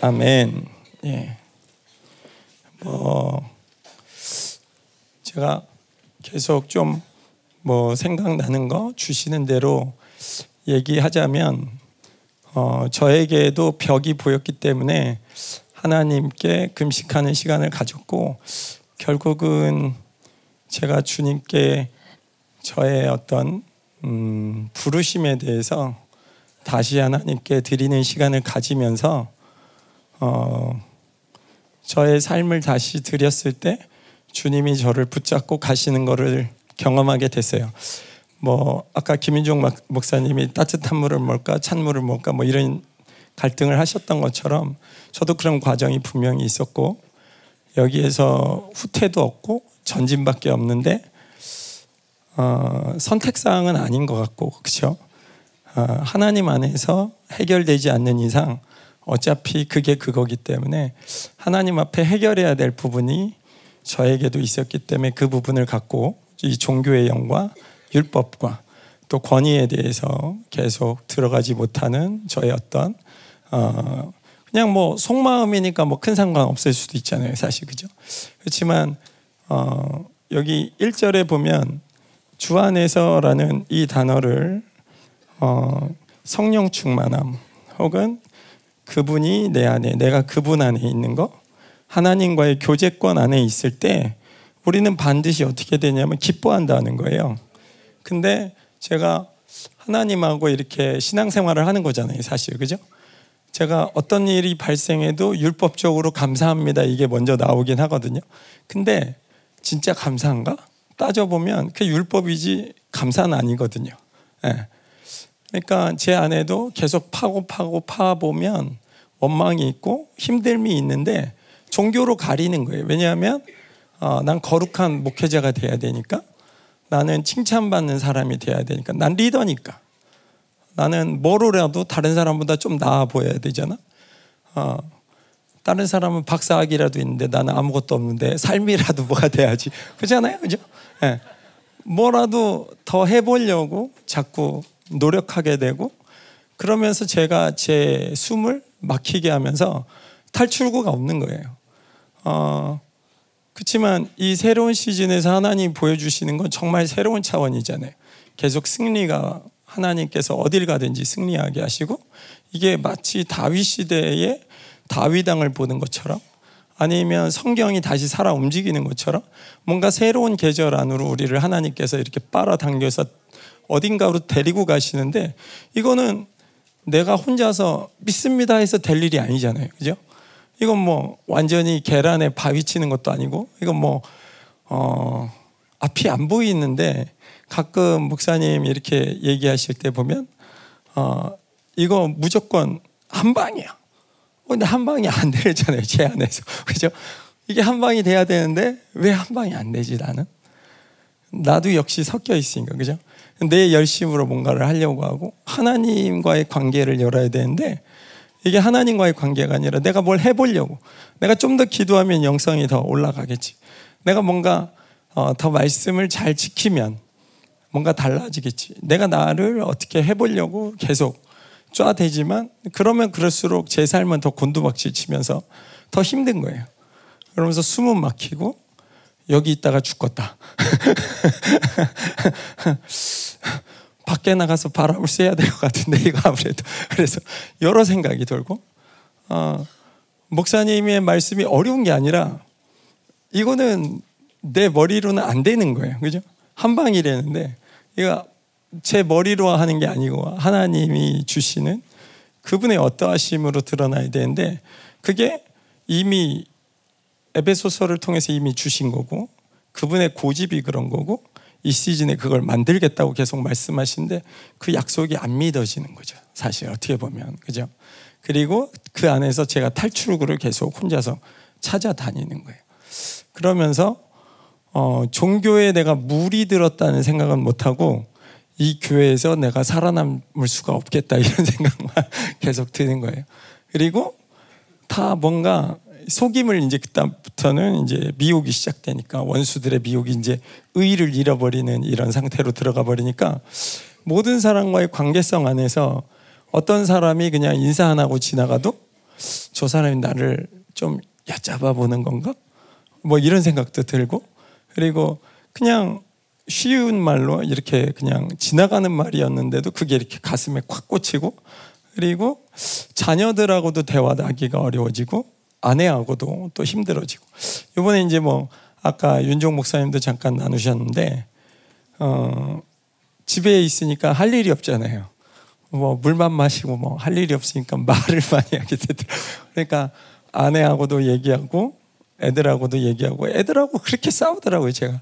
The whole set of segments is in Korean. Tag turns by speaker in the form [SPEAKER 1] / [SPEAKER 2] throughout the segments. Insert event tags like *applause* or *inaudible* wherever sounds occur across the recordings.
[SPEAKER 1] 아멘. 예. 뭐 제가 계속 좀 뭐 생각나는 거 주시는 대로 얘기하자면 어, 저에게도 벽이 보였기 때문에 하나님께 금식하는 시간을 가졌고 결국은 제가 주님께 저의 어떤 음, 부르심에 대해서 다시 하나님께 드리는 시간을 가지면서 어, 저의 삶을 다시 드렸을 때 주님이 저를 붙잡고 가시는 것을 경험하게 됐어요. 뭐 아까 김인종 목사님이 따뜻한 물을 먹을까 찬물을 먹을까 뭐 이런 갈등을 하셨던 것처럼 저도 그런 과정이 분명히 있었고 여기에서 후퇴도 없고 전진밖에 없는데 어, 선택 사항은 아닌 것 같고 그렇죠. 어, 하나님 안에서 해결되지 않는 이상 어차피 그게 그거기 때문에 하나님 앞에 해결해야 될 부분이 저에게도 있었기 때문에 그 부분을 갖고 이 종교의 영과 율법과 또 권위에 대해서 계속 들어가지 못하는 저의 어떤 어 그냥 뭐 속마음이니까 뭐 큰 상관 없을 수도 있잖아요 사실. 그죠? 그렇지만 어 여기 1절에 보면 주 안에서라는 이 단어를 어 성령 충만함 혹은 그분이 내 안에 내가 그분 안에 있는 거 하나님과의 교제권 안에 있을 때 우리는 반드시 어떻게 되냐면 기뻐한다는 거예요. 근데 제가 하나님하고 이렇게 신앙생활을 하는 거잖아요, 사실. 그죠? 제가 어떤 일이 발생해도 율법적으로 감사합니다. 이게 먼저 나오긴 하거든요. 근데 진짜 감사한가? 따져보면 그 율법이지 감사는 아니거든요. 네. 그러니까 제 안에도 계속 파고 파고 파보면 원망이 있고 힘듦이 있는데 종교로 가리는 거예요. 왜냐하면 어, 난 거룩한 목회자가 돼야 되니까 나는 칭찬받는 사람이 돼야 되니까 난 리더니까 나는 뭐로라도 다른 사람보다 좀 나아 보여야 되잖아. 어, 다른 사람은 박사학위라도 있는데 나는 아무것도 없는데 삶이라도 뭐가 돼야지 그잖아요, 그죠? 네. 뭐라도 더 해보려고 자꾸 노력하게 되고 그러면서 제가 제 숨을 막히게 하면서 탈출구가 없는 거예요. 어, 그렇지만 이 새로운 시즌에서 하나님 보여주시는 건 정말 새로운 차원이잖아요. 계속 승리가 하나님께서 어딜 가든지 승리하게 하시고 이게 마치 다윗 시대의 다윗왕을 보는 것처럼 아니면 성경이 다시 살아 움직이는 것처럼 뭔가 새로운 계절 안으로 우리를 하나님께서 이렇게 빨아당겨서 어딘가로 데리고 가시는데 이거는 내가 혼자서 믿습니다 해서 될 일이 아니잖아요. 그죠? 이건 뭐 완전히 계란에 바위 치는 것도 아니고 이건 뭐 어, 앞이 안 보이는데 가끔 목사님 이렇게 얘기하실 때 보면 어, 이거 무조건 한 방이야. 어, 근데 한 방이 안 되잖아요. 제 안에서. *laughs* 그죠? 이게 한 방이 돼야 되는데 왜 한 방이 안 되지 나는? 나도 역시 섞여 있으니까. 그죠? 내 열심으로 뭔가를 하려고 하고 하나님과의 관계를 열어야 되는데 이게 하나님과의 관계가 아니라 내가 뭘 해보려고. 내가 좀 더 기도하면 영성이 더 올라가겠지. 내가 뭔가 어, 더 말씀을 잘 지키면 뭔가 달라지겠지. 내가 나를 어떻게 해보려고 계속 쫙대지만 그러면 그럴수록 제 삶은 더 곤두박질 치면서 더 힘든 거예요. 그러면서 숨은 막히고 여기 있다가 죽겠다. *laughs* *laughs* 밖에 나가서 바람을 쐬야 될 것 같은데 이거 아무래도 *laughs* 그래서 여러 생각이 들고 어, 목사님의 말씀이 어려운 게 아니라 이거는 내 머리로는 안 되는 거예요, 그죠? 한 방이라는데 이거 제 머리로 하는 게 아니고 하나님이 주시는 그분의 어떠하심으로 드러나야 되는데 그게 이미 에베소서를 통해서 이미 주신 거고 그분의 고집이 그런 거고 이 시즌에 그걸 만들겠다고 계속 말씀하시는데 그 약속이 안 믿어지는 거죠. 사실 어떻게 보면 그죠. 그리고 그 안에서 제가 탈출구를 계속 혼자서 찾아다니는 거예요. 그러면서 어, 종교에 내가 물이 들었다는 생각은 못 하고 이 교회에서 내가 살아남을 수가 없겠다 이런 *laughs* 생각만 계속 드는 거예요. 그리고 다 뭔가 속임을 이제 그다음부터는 이제 미혹이 시작되니까 원수들의 미혹이 이제 의의를 잃어버리는 이런 상태로 들어가 버리니까 모든 사람과의 관계성 안에서 어떤 사람이 그냥 인사 안 하고 지나가도 저 사람이 나를 좀 얕잡아 보는 건가? 뭐 이런 생각도 들고 그리고 그냥 쉬운 말로 이렇게 그냥 지나가는 말이었는데도 그게 이렇게 가슴에 콱 꽂히고 그리고 자녀들하고도 대화하기가 어려워지고 아내하고도 또 힘들어지고 이번에 이제 뭐 아까 윤종 목사님도 잠깐 나누셨는데 어 집에 있으니까 할 일이 없잖아요. 뭐 물만 마시고 뭐 할 일이 없으니까 *laughs* 말을 많이 하게 되더라고요. 그러니까 아내하고도 얘기하고 애들하고도 얘기하고 애들하고 그렇게 싸우더라고요, 제가.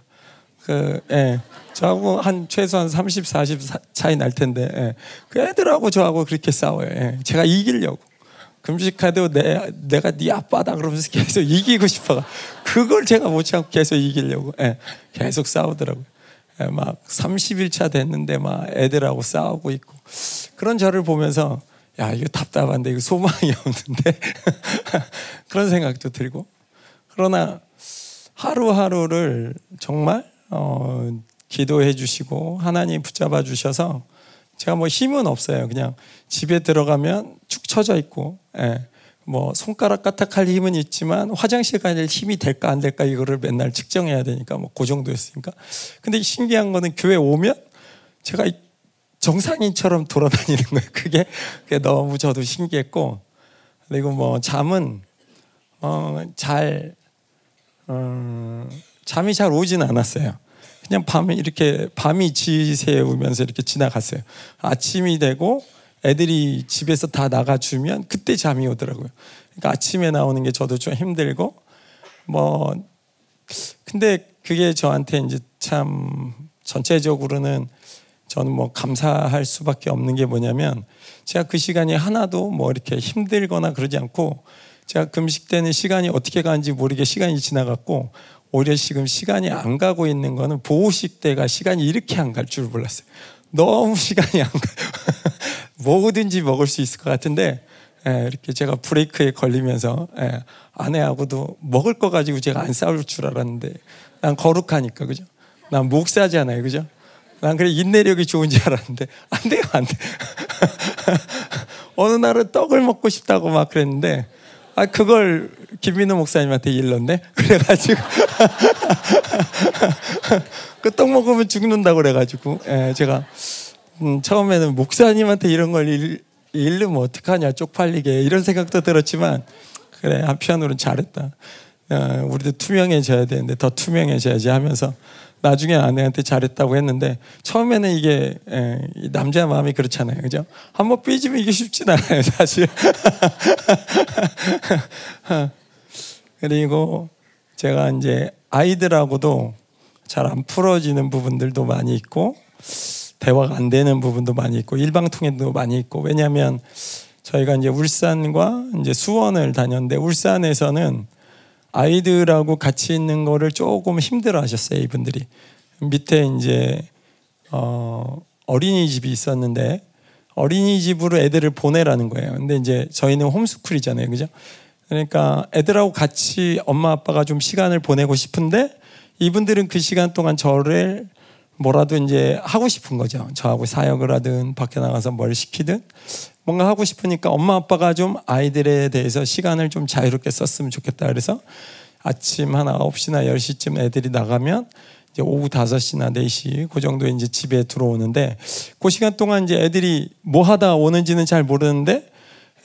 [SPEAKER 1] 그, 예. 저하고 한 최소한 30, 40 차이 날 텐데, 예. 그 애들하고 저하고 그렇게 싸워요. 예. 제가 이기려고. 금식하도 내, 내가 네 아빠다 그러면서 계속 이기고 싶어가. 그걸 제가 못 참고 계속 이기려고. 예. 계속 싸우더라고요. 예. 막 30일차 됐는데 막 애들하고 싸우고 있고. 그런 저를 보면서 야, 이거 답답한데, 이거 소망이 *laughs* 없는데. 그런 생각도 들고. 그러나 하루하루를 정말 어, 기도해 주시고 하나님 붙잡아 주셔서 제가 뭐 힘은 없어요. 그냥 집에 들어가면 축 처져 있고, 예. 뭐 손가락 까딱할 힘은 있지만 화장실 가야 될 힘이 될까 안 될까 이거를 맨날 측정해야 되니까 뭐 그 정도였으니까. 근데 신기한 거는 교회 오면 제가 정상인처럼 돌아다니는 거예요. 그게, 그게 너무 저도 신기했고 그리고 뭐 잠은 어, 잘 어, 잠이 잘 오진 않았어요. 그냥 밤에 이렇게 밤이 지새우면서 이렇게 지나갔어요. 아침이 되고 애들이 집에서 다 나가주면 그때 잠이 오더라고요. 그러니까 아침에 나오는 게 저도 좀 힘들고 뭐 근데 그게 저한테 이제 참 전체적으로는 저는 뭐 감사할 수밖에 없는 게 뭐냐면 제가 그 시간이 하나도 뭐 이렇게 힘들거나 그러지 않고 제가 금식되는 시간이 어떻게 가는지 모르게 시간이 지나갔고 오히려 지금 시간이 안 가고 있는 거는 보호식 때가 시간이 이렇게 안 갈 줄 몰랐어요. 너무 시간이 안 가요. 뭐든지 먹을 수 있을 것 같은데 예, 이렇게 제가 브레이크에 걸리면서 예, 아내하고도 먹을 거 가지고 제가 안 싸울 줄 알았는데 난 거룩하니까 그죠? 난 목사잖아요 그죠? 난 그래 인내력이 좋은 줄 알았는데 안 돼요 안 돼. *laughs* 어느 날은 떡을 먹고 싶다고 막 그랬는데 아 그걸 김민우 목사님한테 일렀네. *laughs* 그래가지고 *laughs* 그 떡 먹으면 죽는다고 그래가지고 예, 제가 음, 처음에는 목사님한테 이런 걸 일, 일르면 어떡하냐 쪽팔리게 이런 생각도 들었지만 그래 한편으로는 잘했다. 어, 우리도 투명해져야 되는데 더 투명해져야지 하면서 나중에 아내한테 잘했다고 했는데 처음에는 이게 에, 남자 마음이 그렇잖아요, 그죠? 한번 삐지면 이게 쉽진 않아요, 사실. *laughs* 그리고 제가 이제 아이들하고도 잘 안 풀어지는 부분들도 많이 있고 대화가 안 되는 부분도 많이 있고 일방통행도 많이 있고 왜냐하면 저희가 이제 울산과 이제 수원을 다녔는데 울산에서는 아이들하고 같이 있는 거를 조금 힘들어 하셨어요, 이분들이. 밑에 이제 어 어린이집이 있었는데 어린이집으로 애들을 보내라는 거예요. 근데 이제 저희는 홈스쿨이잖아요. 그죠? 그러니까 애들하고 같이 엄마 아빠가 좀 시간을 보내고 싶은데 이분들은 그 시간 동안 저를 뭐라도 이제 하고 싶은 거죠. 저하고 사역을 하든 밖에 나가서 뭘 시키든 뭔가 하고 싶으니까 엄마 아빠가 좀 아이들에 대해서 시간을 좀 자유롭게 썼으면 좋겠다. 그래서 아침 한 9시나 10시쯤 애들이 나가면 이제 오후 5시나 4시 그 정도에 이제 집에 들어오는데 그 시간 동안 이제 애들이 뭐 하다 오는지는 잘 모르는데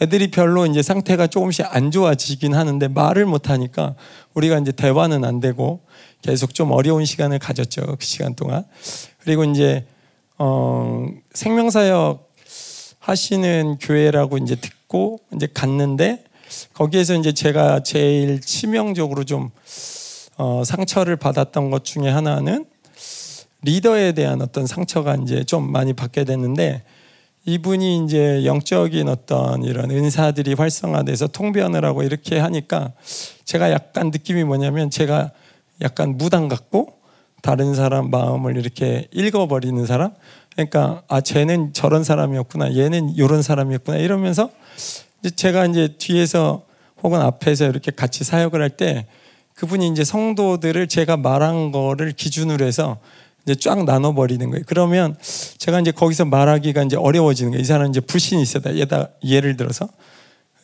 [SPEAKER 1] 애들이 별로 이제 상태가 조금씩 안 좋아지긴 하는데 말을 못 하니까 우리가 이제 대화는 안 되고 계속 좀 어려운 시간을 가졌죠. 그 시간 동안. 그리고 이제 어 생명사역 하시는 교회라고 이제 듣고 이제 갔는데 거기에서 이제 제가 제일 치명적으로 좀 어, 상처를 받았던 것 중에 하나는 리더에 대한 어떤 상처가 이제 좀 많이 받게 됐는데 이분이 이제 영적인 어떤 이런 은사들이 활성화돼서 통변을 하고 이렇게 하니까 제가 약간 느낌이 뭐냐면 제가 약간 무당 같고 다른 사람 마음을 이렇게 읽어버리는 사람 그러니까 아 쟤는 저런 사람이었구나 얘는 이런 사람이었구나 이러면서 이제 제가 이제 뒤에서 혹은 앞에서 이렇게 같이 사역을 할 때 그분이 이제 성도들을 제가 말한 거를 기준으로 해서 이제 쫙 나눠 버리는 거예요. 그러면 제가 이제 거기서 말하기가 이제 어려워지는 거예요. 이 사람은 이제 불신이 있어다. 예다, 예를 들어서.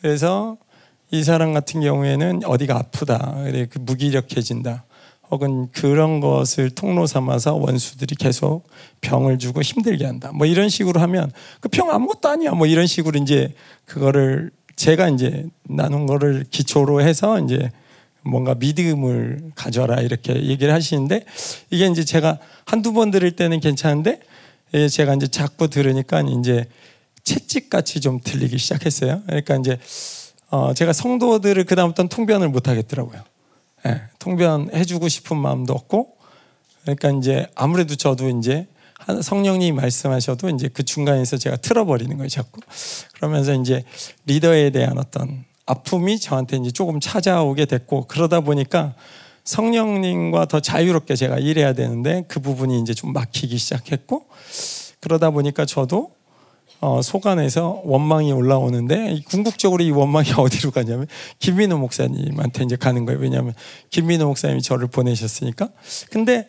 [SPEAKER 1] 그래서 이 사람 같은 경우에는 어디가 아프다, 그래 그 무기력해진다. 혹은 그런 것을 통로 삼아서 원수들이 계속 병을 주고 힘들게 한다. 뭐 이런 식으로 하면 그 병 아무것도 아니야. 뭐 이런 식으로 이제 그거를 제가 이제 나눈 거를 기초로 해서 이제 뭔가 믿음을 가져라 이렇게 얘기를 하시는데 이게 이제 제가 한두 번 들을 때는 괜찮은데 예, 제가 이제 자꾸 들으니까 이제 채찍 같이 좀 들리기 시작했어요. 그러니까 이제 어 제가 성도들을 그다음부터는 통변을 못 하겠더라고요. 예, 통변해주고 싶은 마음도 없고, 그러니까 이제 아무래도 저도 이제 성령님이 말씀하셔도 이제 그 중간에서 제가 틀어버리는 거예요, 자꾸. 그러면서 이제 리더에 대한 어떤 아픔이 저한테 이제 조금 찾아오게 됐고, 그러다 보니까 성령님과 더 자유롭게 제가 일해야 되는데 그 부분이 이제 좀 막히기 시작했고, 그러다 보니까 저도 어, 속 안에서 원망이 올라오는데 궁극적으로 이 원망이 *laughs* 어디로 가냐면 김민호 목사님한테 이제 가는 거예요. 왜냐하면 김민호 목사님이 저를 보내셨으니까. 근데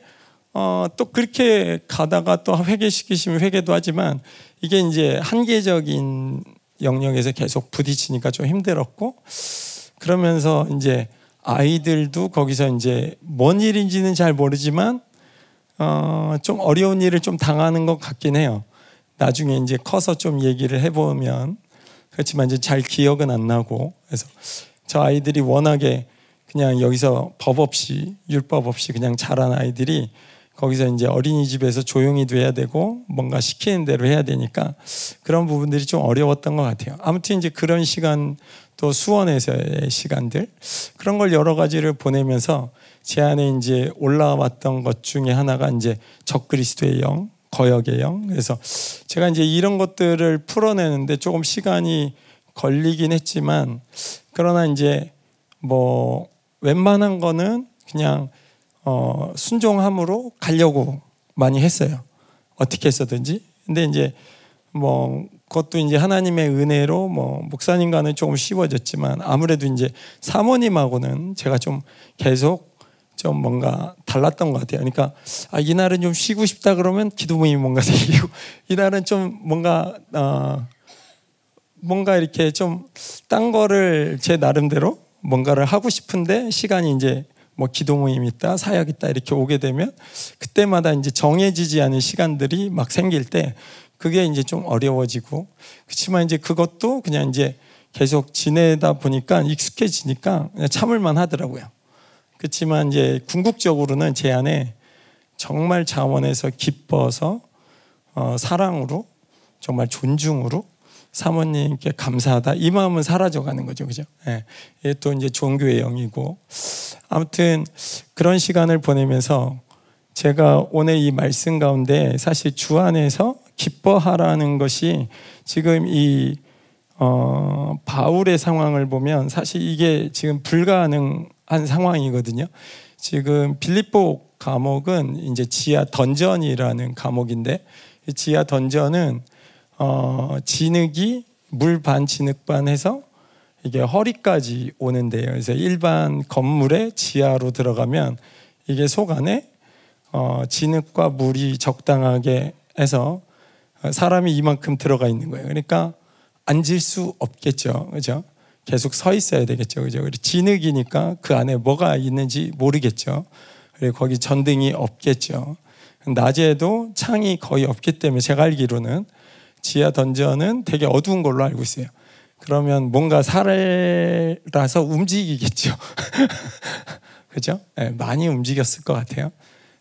[SPEAKER 1] 어, 또 그렇게 가다가 또 회개시키시면 회개도 하지만 이게 이제 한계적인 영역에서 계속 부딪히니까 좀 힘들었고 그러면서 이제 아이들도 거기서 이제 뭔 일인지는 잘 모르지만 어, 좀 어려운 일을 좀 당하는 것 같긴 해요. 나중에 이제 커서 좀 얘기를 해보면 그렇지만 이제 잘 기억은 안 나고 그래서 저 아이들이 워낙에 그냥 여기서 법 없이 율법 없이 그냥 자란 아이들이 거기서 이제 어린이집에서 조용히 돼야 되고 뭔가 시키는 대로 해야 되니까 그런 부분들이 좀 어려웠던 것 같아요. 아무튼 이제 그런 시간 또 수원에서의 시간들 그런 걸 여러 가지를 보내면서 제 안에 이제 올라왔던 것 중에 하나가 이제 적그리스도의 영 거역의 영. 그래서 제가 이제 이런 것들을 풀어내는데 조금 시간이 걸리긴 했지만 그러나 이제 뭐 웬만한 거는 그냥 어 순종함으로 가려고 많이 했어요. 어떻게 했어든지. 근데 이제 뭐 그것도 이제 하나님의 은혜로 뭐 목사님과는 조금 쉬워졌지만 아무래도 이제 사모님하고는 제가 좀 계속 좀 뭔가 달랐던 것 같아요. 그러니까 아, 이날은 좀 쉬고 싶다 그러면 기도 모임이 뭔가 *laughs* 생기고 이날은 좀 뭔가 어, 뭔가 이렇게 좀 딴 거를 제 나름대로 뭔가를 하고 싶은데 시간이 이제 뭐 기도 모임 있다 사역 있다 이렇게 오게 되면 그때마다 이제 정해지지 않은 시간들이 막 생길 때 그게 이제 좀 어려워지고 그렇지만 이제 그것도 그냥 이제 계속 지내다 보니까 익숙해지니까 참을만 하더라고요. 그렇지만 이제 궁극적으로는 제 안에 정말 자원에서 기뻐서 어, 사랑으로 정말 존중으로 사모님께 감사하다 이 마음은 사라져가는 거죠, 그죠? 예. 또 이제 종교의 영이고 아무튼 그런 시간을 보내면서 제가 오늘 이 말씀 가운데 사실 주 안에서 기뻐하라는 것이 지금 이 어, 바울의 상황을 보면 사실 이게 지금 불가능 한 상황이거든요. 지금 빌립보 감옥은 이제 지하 던전이라는 감옥인데 지하 던전은 어, 진흙이 물 반 진흙 반 해서 이게 허리까지 오는데요. 그래서 일반 건물의 지하로 들어가면 이게 속 안에 어, 진흙과 물이 적당하게 해서 사람이 이만큼 들어가 있는 거예요. 그러니까 앉을 수 없겠죠. 그죠? 계속 서 있어야 되겠죠. 그죠? 진흙이니까 그 안에 뭐가 있는지 모르겠죠. 그리고 거기 전등이 없겠죠. 낮에도 창이 거의 없기 때문에 제가 알기로는 지하 던전은 되게 어두운 걸로 알고 있어요. 그러면 뭔가 살라서 움직이겠죠. *laughs* 그죠? 네, 많이 움직였을 것 같아요.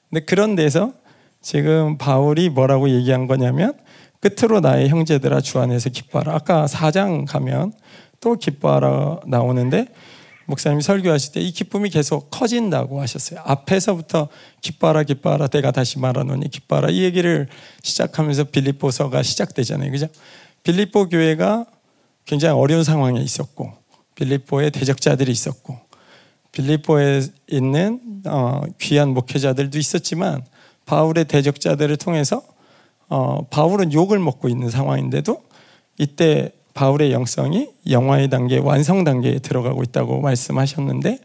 [SPEAKER 1] 근데 그런 데서 지금 바울이 뭐라고 얘기한 거냐면 끝으로 나의 형제들아 주 안에서 기뻐하라. 아까 4장 가면 또 기뻐하라 나오는데 목사님이 설교하실 때 이 기쁨이 계속 커진다고 하셨어요. 앞에서부터 기뻐하라 기뻐하라 내가 다시 말하노니 기뻐하라 이 얘기를 시작하면서 빌립보서가 시작되잖아요. 그죠? 빌립보 교회가 굉장히 어려운 상황에 있었고 빌립보에 대적자들이 있었고 빌립보에 있는 어, 귀한 목회자들도 있었지만 바울의 대적자들을 통해서 어, 바울은 욕을 먹고 있는 상황인데도 이때 바울의 영성이 영화의 단계, 완성 단계에 들어가고 있다고 말씀하셨는데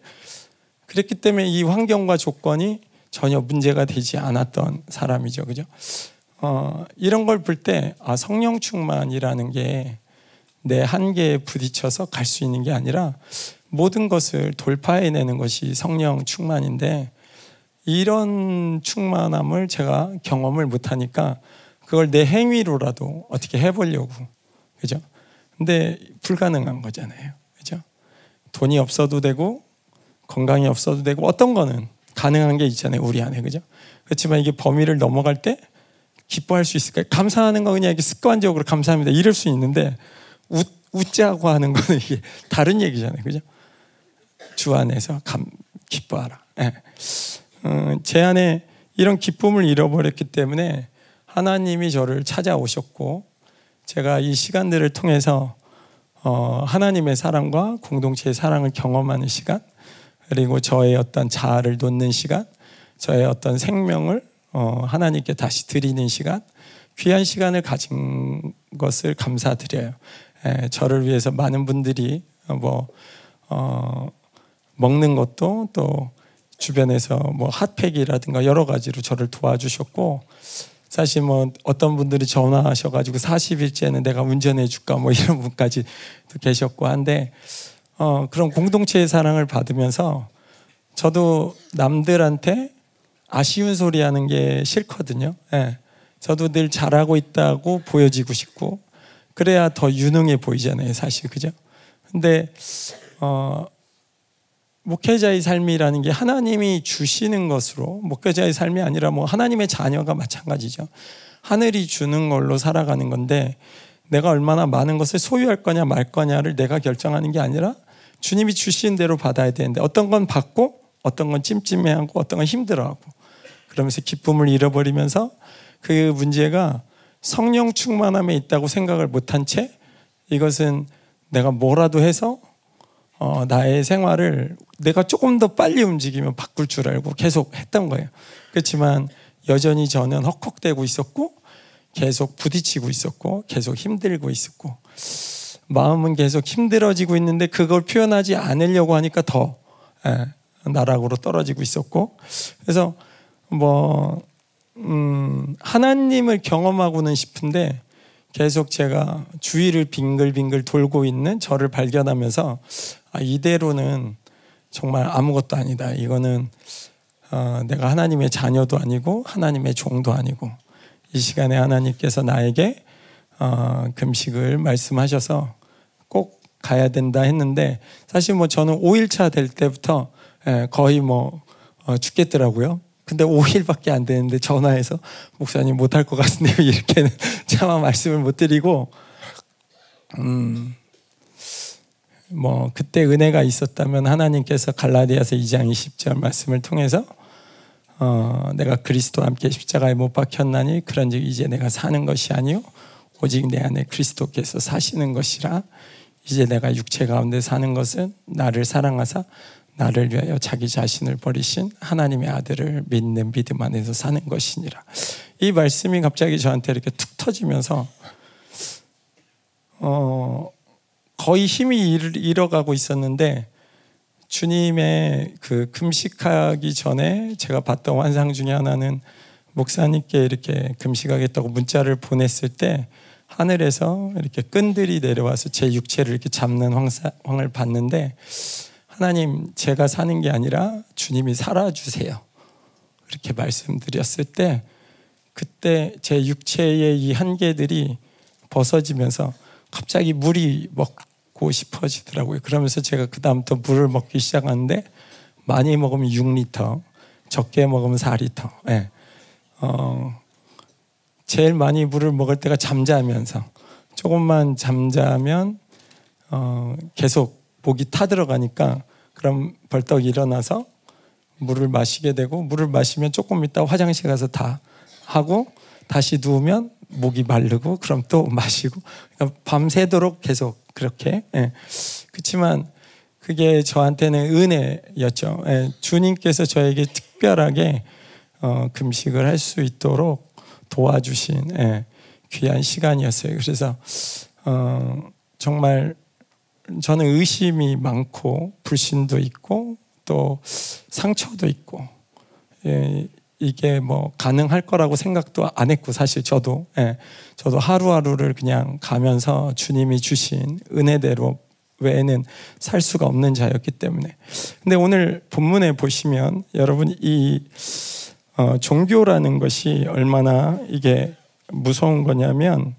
[SPEAKER 1] 그랬기 때문에 이 환경과 조건이 전혀 문제가 되지 않았던 사람이죠. 그죠? 어, 이런 걸 볼 때, 아, 성령 충만이라는 게 내 한계에 부딪혀서 갈 수 있는 게 아니라 모든 것을 돌파해내는 것이 성령 충만인데 이런 충만함을 제가 경험을 못하니까 그걸 내 행위로라도 어떻게 해보려고 그죠? 근데 불가능한 거잖아요, 그죠? 돈이 없어도 되고 건강이 없어도 되고 어떤 거는 가능한 게 있잖아요, 우리 안에 그죠? 그렇지만 이게 범위를 넘어갈 때 기뻐할 수 있을까요? 감사하는 거 그냥 이렇게 습관적으로 감사합니다. 이럴 수 있는데 웃, 웃자고 하는 거는 *laughs* 이게 다른 얘기잖아요, 그죠? 주 안에서 감, 기뻐하라. 네. 어, 제 안에 이런 기쁨을 잃어버렸기 때문에 하나님이 저를 찾아오셨고 제가 이 시간들을 통해서 어, 하나님의 사랑과 공동체의 사랑을 경험하는 시간 그리고 저의 어떤 자아를 놓는 시간 저의 어떤 생명을 어, 하나님께 다시 드리는 시간 귀한 시간을 가진 것을 감사드려요. 에, 저를 위해서 많은 분들이 뭐 어, 먹는 것도 또 주변에서 뭐 핫팩이라든가 여러 가지로 저를 도와주셨고 사실 뭐 어떤 분들이 전화하셔가지고 40일째는 내가 운전해 줄까 뭐 이런 분까지 계셨고 한데 어, 그런 공동체의 사랑을 받으면서 저도 남들한테 아쉬운 소리 하는 게 싫거든요. 예. 저도 늘 잘하고 있다고 보여지고 싶고 그래야 더 유능해 보이잖아요, 사실 그죠? 근데 어, 목회자의 삶이라는 게 하나님이 주시는 것으로 목회자의 삶이 아니라 뭐 하나님의 자녀가 마찬가지죠. 하늘이 주는 걸로 살아가는 건데 내가 얼마나 많은 것을 소유할 거냐 말 거냐를 내가 결정하는 게 아니라 주님이 주신 대로 받아야 되는데 어떤 건 받고 어떤 건 찜찜해하고 어떤 건 힘들어하고 그러면서 기쁨을 잃어버리면서 그 문제가 성령 충만함에 있다고 생각을 못한 채 이것은 내가 뭐라도 해서 어, 나의 생활을 내가 조금 더 빨리 움직이면 바꿀 줄 알고 계속 했던 거예요. 그렇지만 여전히 저는 헉헉대고 있었고 계속 부딪히고 있었고 계속 힘들고 있었고 마음은 계속 힘들어지고 있는데 그걸 표현하지 않으려고 하니까 더 예, 나락으로 떨어지고 있었고 그래서 뭐 음, 하나님을 경험하고는 싶은데 계속 제가 주위를 빙글빙글 돌고 있는 저를 발견하면서 아, 이대로는 정말 아무것도 아니다. 이거는 어, 내가 하나님의 자녀도 아니고 하나님의 종도 아니고 이 시간에 하나님께서 나에게 어, 금식을 말씀하셔서 꼭 가야 된다 했는데 사실 뭐 저는 5일차 될 때부터 예, 거의 뭐 어, 죽겠더라고요. 근데 5일밖에 안 되는데 전화해서 목사님 못할 것 같은데요. *laughs* 이렇게는 *laughs* 차마 말씀을 못 드리고 음. 뭐 그때 은혜가 있었다면 하나님께서 갈라디아서 2장 20절 말씀을 통해서 어, 내가 그리스도와 함께 십자가에 못 박혔나니 그런즉 이제 내가 사는 것이 아니요 오직 내 안에 그리스도께서 사시는 것이라 이제 내가 육체 가운데 사는 것은 나를 사랑하사 나를 위하여 자기 자신을 버리신 하나님의 아들을 믿는 믿음 안에서 사는 것이니라. 이 말씀이 갑자기 저한테 이렇게 툭 터지면서 어, 거의 힘이 잃어가고 있었는데 주님의 그 금식하기 전에 제가 봤던 환상 중에 하나는 목사님께 이렇게 금식하겠다고 문자를 보냈을 때 하늘에서 이렇게 끈들이 내려와서 제 육체를 이렇게 잡는 황상을 봤는데 하나님 제가 사는 게 아니라 주님이 살아주세요. 그렇게 말씀드렸을 때 그때 제 육체의 이 한계들이 벗어지면서 갑자기 물이 먹고 싶어지더라고요. 그러면서 제가 그 다음부터 물을 먹기 시작하는데 많이 먹으면 6리터, 적게 먹으면 4리터. 네. 어, 제일 많이 물을 먹을 때가 잠자면서 조금만 잠자면 어, 계속 목이 타들어가니까 그럼 벌떡 일어나서 물을 마시게 되고 물을 마시면 조금 있다 화장실 가서 다 하고 다시 누우면 목이 마르고 그럼 또 마시고 그러니까 밤새도록 계속 그렇게 예. 그렇지만 그게 저한테는 은혜였죠. 예. 주님께서 저에게 특별하게 어, 금식을 할 수 있도록 도와주신 예. 귀한 시간이었어요. 그래서 어, 정말 저는 의심이 많고 불신도 있고 또 상처도 있고 예, 이게 뭐 가능할 거라고 생각도 안 했고 사실 저도 예, 저도 하루하루를 그냥 가면서 주님이 주신 은혜대로 외에는 살 수가 없는 자였기 때문에. 근데 오늘 본문에 보시면 여러분 이 어, 종교라는 것이 얼마나 이게 무서운 거냐면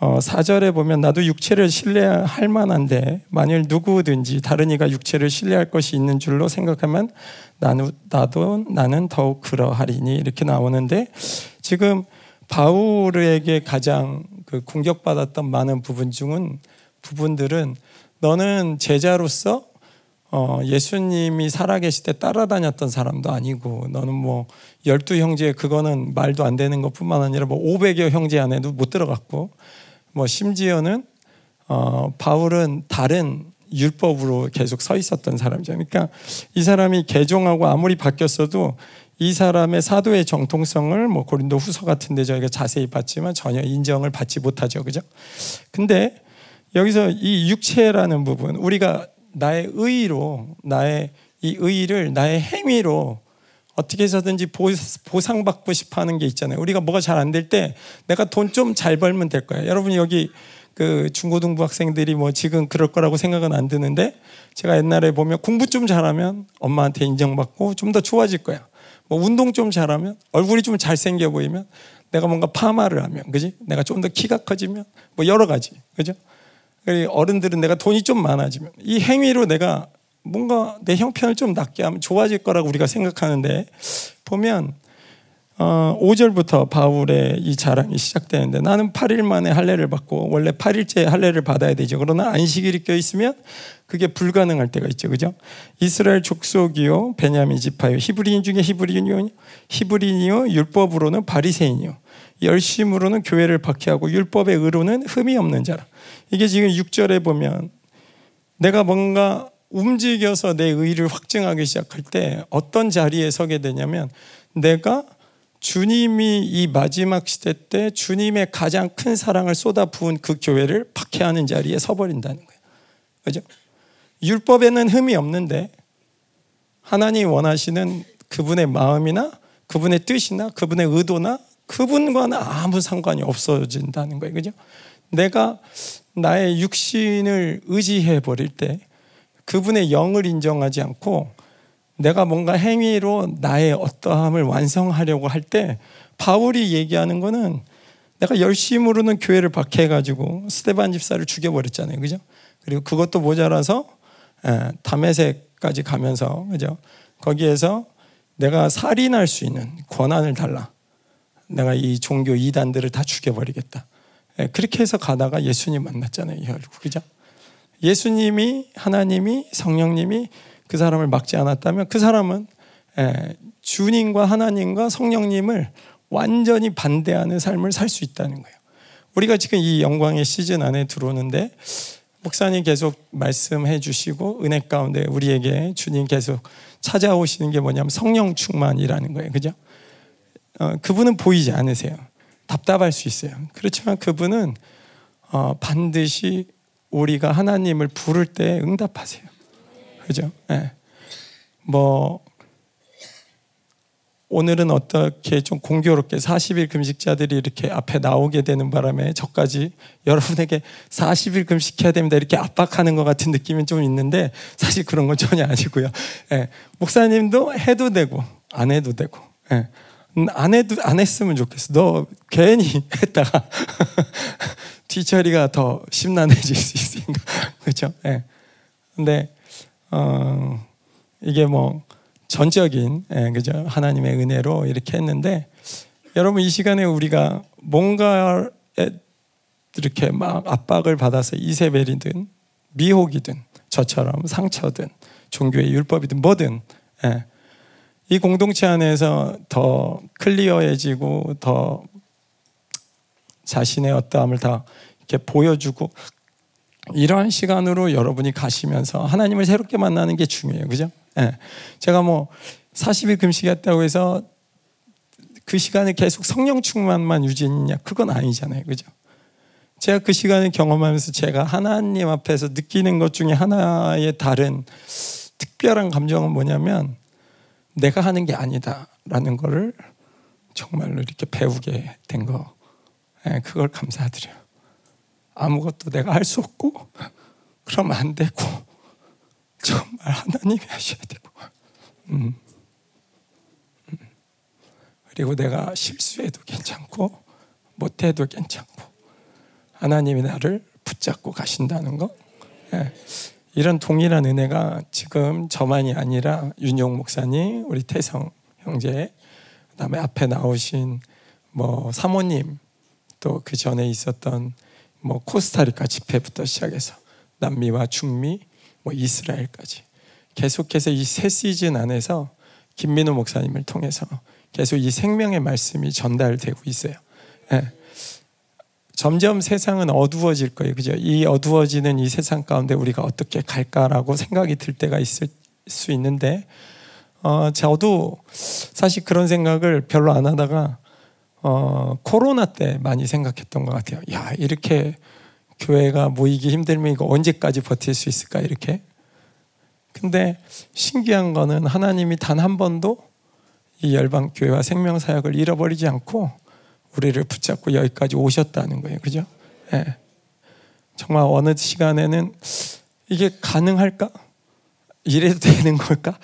[SPEAKER 1] 어, 4절에 보면 나도 육체를 신뢰할 만한데 만일 누구든지 다른 이가 육체를 신뢰할 것이 있는 줄로 생각하면 나도, 나도 나는 더욱 그러하리니 이렇게 나오는데 지금 바울에게 가장 그 공격받았던 많은 부분 중은 부분들은 너는 제자로서 어, 예수님이 살아계실 때 따라다녔던 사람도 아니고 너는 뭐 열두 형제 그거는 말도 안 되는 것뿐만 아니라 뭐 500여 형제 안에도 못 들어갔고 뭐 심지어는 어, 바울은 다른 율법으로 계속 서 있었던 사람이죠. 그러니까 이 사람이 개종하고 아무리 바뀌었어도 이 사람의 사도의 정통성을 뭐 고린도 후서 같은 데 저희가 자세히 봤지만 전혀 인정을 받지 못하죠. 그죠? 근데 여기서 이 육체라는 부분 우리가 나의 의로 나의 이 의를 나의 행위로 어떻게 해서든지 보상받고 싶어 하는 게 있잖아요. 우리가 뭐가 잘 안 될 때 내가 돈 좀 잘 벌면 될 거야. 여러분 여기 그 중고등부 학생들이 뭐 지금 그럴 거라고 생각은 안 드는데 제가 옛날에 보면 공부 좀 잘하면 엄마한테 인정받고 좀 더 좋아질 거야. 뭐 운동 좀 잘하면 얼굴이 좀 잘생겨 보이면 내가 뭔가 파마를 하면 그지? 내가 좀 더 키가 커지면 뭐 여러 가지 그죠? 어른들은 내가 돈이 좀 많아지면 이 행위로 내가 뭔가 내 형편을 좀 낫게 하면 좋아질 거라고 우리가 생각하는데 보면 어, 5절부터 바울의 이 자랑이 시작되는데 나는 8일 만에 할례를 받고 원래 8일째 할례를 받아야 되죠. 그러나 안식일이 껴 있으면 그게 불가능할 때가 있죠. 그죠? 이스라엘 족속이요 베냐민 지파요 히브리인 중에 히브리인이요 히브리인이요 율법으로는 바리새인이요 열심으로는 교회를 박해하고 율법의 의로는 흠이 없는 자라. 이게 지금 6절에 보면 내가 뭔가 움직여서 내 의를 확증하기 시작할 때 어떤 자리에 서게 되냐면 내가 주님이 이 마지막 시대 때 주님의 가장 큰 사랑을 쏟아 부은 그 교회를 박해하는 자리에 서버린다는 거예요. 그죠? 율법에는 흠이 없는데 하나님 원하시는 그분의 마음이나 그분의 뜻이나 그분의 의도나 그분과는 아무 상관이 없어진다는 거예요. 그죠? 내가 나의 육신을 의지해 버릴 때 그분의 영을 인정하지 않고 내가 뭔가 행위로 나의 어떠함을 완성하려고 할 때 바울이 얘기하는 거는 내가 열심으로는 교회를 박해가지고 스테반 집사를 죽여버렸잖아요. 그죠? 그리고 그것도 모자라서 예, 담에색까지 가면서 그죠? 거기에서 내가 살인할 수 있는 권한을 달라. 내가 이 종교 이단들을 다 죽여버리겠다. 예, 그렇게 해서 가다가 예수님 만났잖아요. 그죠? 예수님이 하나님이 성령님이 그 사람을 막지 않았다면 그 사람은 예, 주님과 하나님과 성령님을 완전히 반대하는 삶을 살 수 있다는 거예요. 우리가 지금 이 영광의 시즌 안에 들어오는데 목사님 계속 말씀해 주시고 은혜 가운데 우리에게 주님 계속 찾아오시는 게 뭐냐면 성령 충만이라는 거예요. 그죠? 어, 그분은 보이지 않으세요. 답답할 수 있어요. 그렇지만 그분은 어, 반드시 우리가 하나님을 부를 때 응답하세요. 그죠? 네. 뭐 오늘은 어떻게 좀 공교롭게 40일 금식자들이 이렇게 앞에 나오게 되는 바람에 저까지 여러분에게 40일 금식해야 됩니다 이렇게 압박하는 것 같은 느낌이 좀 있는데 사실 그런 건 전혀 아니고요. 네. 목사님도 해도 되고 안 해도 되고 네. 안 해도 안 했으면 좋겠어. 너 괜히 *laughs* 했다가 뒤처리가 더 심란해질 수 있으니까 *laughs* 그렇죠. 네. 근데 어, 이게 뭐 전적인 예, 그죠 하나님의 은혜로 이렇게 했는데 여러분 이 시간에 우리가 뭔가 이렇게 막 압박을 받아서 이세벨이든 미혹이든 저처럼 상처든 종교의 율법이든 뭐든 예, 이 공동체 안에서 더 클리어해지고 더 자신의 어떠함을 다 이렇게 보여주고 이러한 시간으로 여러분이 가시면서 하나님을 새롭게 만나는 게 중요해요. 그죠? 예. 제가 뭐 40일 금식했다고 해서 그 시간에 계속 성령 충만만 유지했냐? 그건 아니잖아요. 그죠? 제가 그 시간을 경험하면서 제가 하나님 앞에서 느끼는 것 중에 하나의 다른 특별한 감정은 뭐냐면 내가 하는 게 아니다라는 거를 정말로 이렇게 배우게 된 거. 예, 그걸 감사드려요. 아무것도 내가 할 수 없고 그럼 안 되고 정말 하나님이 하셔야 되고 음. 음. 그리고 내가 실수해도 괜찮고 못해도 괜찮고 하나님이 나를 붙잡고 가신다는 거 예. 이런 동일한 은혜가 지금 저만이 아니라 윤용 목사님, 우리 태성 형제, 그다음에 앞에 나오신 뭐 사모님 또 그 전에 있었던 뭐 코스타리카 집회부터 시작해서 남미와 중미, 뭐 이스라엘까지 계속해서 이 세 시즌 안에서 김민우 목사님을 통해서 계속 이 생명의 말씀이 전달되고 있어요. 예. 점점 세상은 어두워질 거예요. 그죠? 이 어두워지는 이 세상 가운데 우리가 어떻게 갈까라고 생각이 들 때가 있을 수 있는데, 어, 저도 사실 그런 생각을 별로 안 하다가, 어, 코로나 때 많이 생각했던 것 같아요. 야, 이렇게 교회가 모이기 힘들면 이거 언제까지 버틸 수 있을까, 이렇게. 근데 신기한 거는 하나님이 단 한 번도 이 열방 교회와 생명 사역을 잃어버리지 않고 우리를 붙잡고 여기까지 오셨다는 거예요. 그죠? 예. 정말 어느 시간에는 이게 가능할까? 이래도 되는 걸까?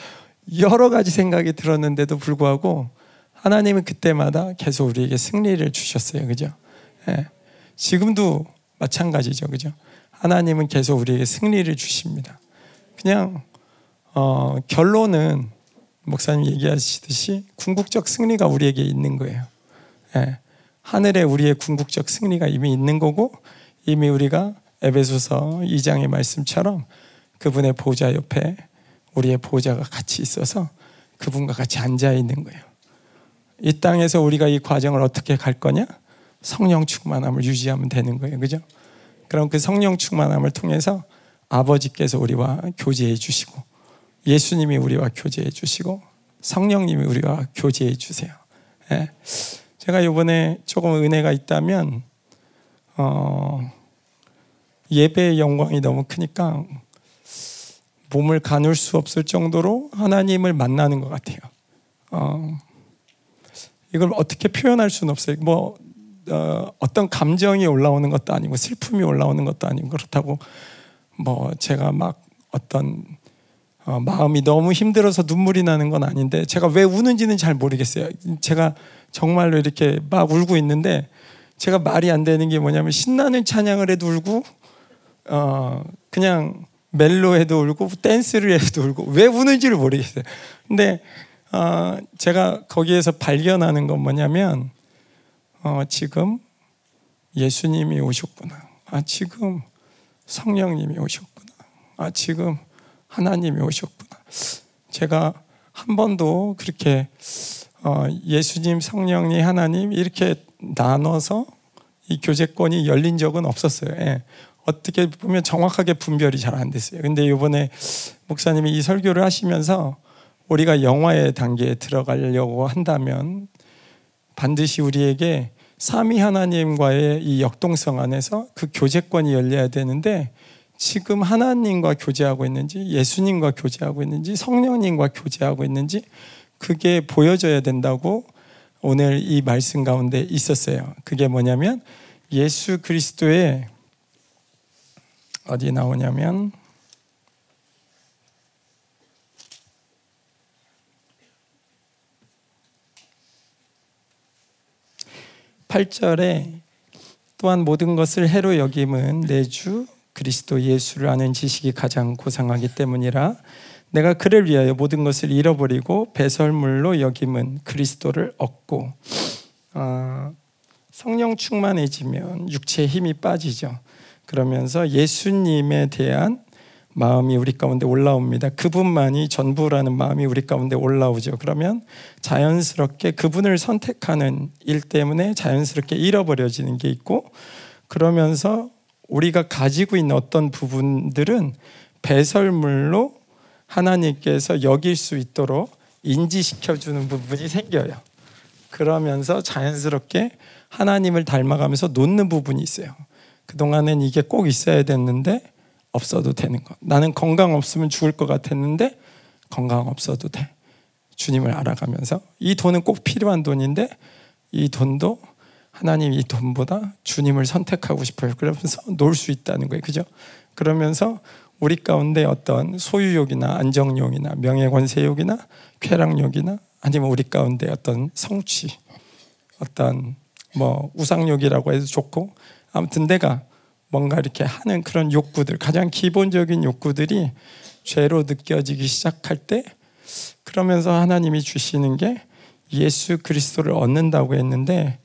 [SPEAKER 1] 여러 가지 생각이 들었는데도 불구하고 하나님은 그때마다 계속 우리에게 승리를 주셨어요. 그죠? 예. 지금도 마찬가지죠. 그죠? 하나님은 계속 우리에게 승리를 주십니다. 그냥 어, 결론은 목사님 얘기하시듯이 궁극적 승리가 우리에게 있는 거예요. 예. 하늘에 우리의 궁극적 승리가 이미 있는 거고 이미 우리가 에베소서 2장의 말씀처럼 그분의 보좌 옆에 우리의 보좌가 같이 있어서 그분과 같이 앉아 있는 거예요. 이 땅에서 우리가 이 과정을 어떻게 갈 거냐? 성령 충만함을 유지하면 되는 거예요. 그죠? 그럼 그 성령 충만함을 통해서 아버지께서 우리와 교제해 주시고 예수님이 우리와 교제해 주시고 성령님이 우리와 교제해 주세요. 예. 제가 이번에 조금 은혜가 있다면 어, 예배의 영광이 너무 크니까 몸을 가눌 수 없을 정도로 하나님을 만나는 것 같아요. 어, 이걸 어떻게 표현할 수는 없어요. 뭐 어, 어떤 감정이 올라오는 것도 아니고 슬픔이 올라오는 것도 아니고 그렇다고 뭐 제가 막 어떤 어, 마음이 너무 힘들어서 눈물이 나는 건 아닌데 제가 왜 우는지는 잘 모르겠어요. 제가 정말로 이렇게 막 울고 있는데 제가 말이 안 되는 게 뭐냐면 신나는 찬양을 해도 울고 어 그냥 멜로 해도 울고 댄스를 해도 울고 왜 우는지를 모르겠어요. 근데 어 제가 거기에서 발견하는 건 뭐냐면 어 지금 예수님이 오셨구나. 아 지금 성령님이 오셨구나. 아 지금 하나님이 오셨구나. 제가 한 번도 그렇게 어, 예수님, 성령님, 하나님 이렇게 나눠서 이 교제권이 열린 적은 없었어요. 예. 어떻게 보면 정확하게 분별이 잘 안 됐어요. 근데 이번에 목사님이 이 설교를 하시면서 우리가 영화의 단계에 들어가려고 한다면 반드시 우리에게 삼위 하나님과의 이 역동성 안에서 그 교제권이 열려야 되는데 지금 하나님과 교제하고 있는지 예수님과 교제하고 있는지 성령님과 교제하고 있는지 그게 보여져야 된다고 오늘 이 말씀 가운데 있었어요. 그게 뭐냐면 예수 그리스도의 어디 나오냐면 8절에 또한 모든 것을 해로 여김은 내주 그리스도 예수를 아는 지식이 가장 고상하기 때문이라 내가 그를 위하여 모든 것을 잃어버리고 배설물로 여김은 그리스도를 얻고 어, 성령 충만해지면 육체의 힘이 빠지죠. 그러면서 예수님에 대한 마음이 우리 가운데 올라옵니다. 그분만이 전부라는 마음이 우리 가운데 올라오죠. 그러면 자연스럽게 그분을 선택하는 일 때문에 자연스럽게 잃어버려지는 게 있고 그러면서 우리가 가지고 있는 어떤 부분들은 배설물로 하나님께서 여길 수 있도록 인지시켜 주는 부분이 생겨요. 그러면서 자연스럽게 하나님을 닮아가면서 놓는 부분이 있어요. 그동안은 이게 꼭 있어야 됐는데 없어도 되는 것. 나는 건강 없으면 죽을 것 같았는데 건강 없어도 돼. 주님을 알아가면서 이 돈은 꼭 필요한 돈인데 이 돈도 하나님 이 돈보다 주님을 선택하고 싶어요. 그러면서 *laughs* 놀 수 있다는 거예요. 그죠? 그러면서 우리 가운데 어떤 소유욕이나 안정욕이나 명예권세욕이나 쾌락욕이나 아니면 우리 가운데 어떤 성취, 어떤 뭐 우상욕이라고 해도 좋고 아무튼 내가 뭔가 이렇게 하는 그런 욕구들 가장 기본적인 욕구들이 죄로 느껴지기 시작할 때 그러면서 하나님이 주시는 게 예수 그리스도를 얻는다고 했는데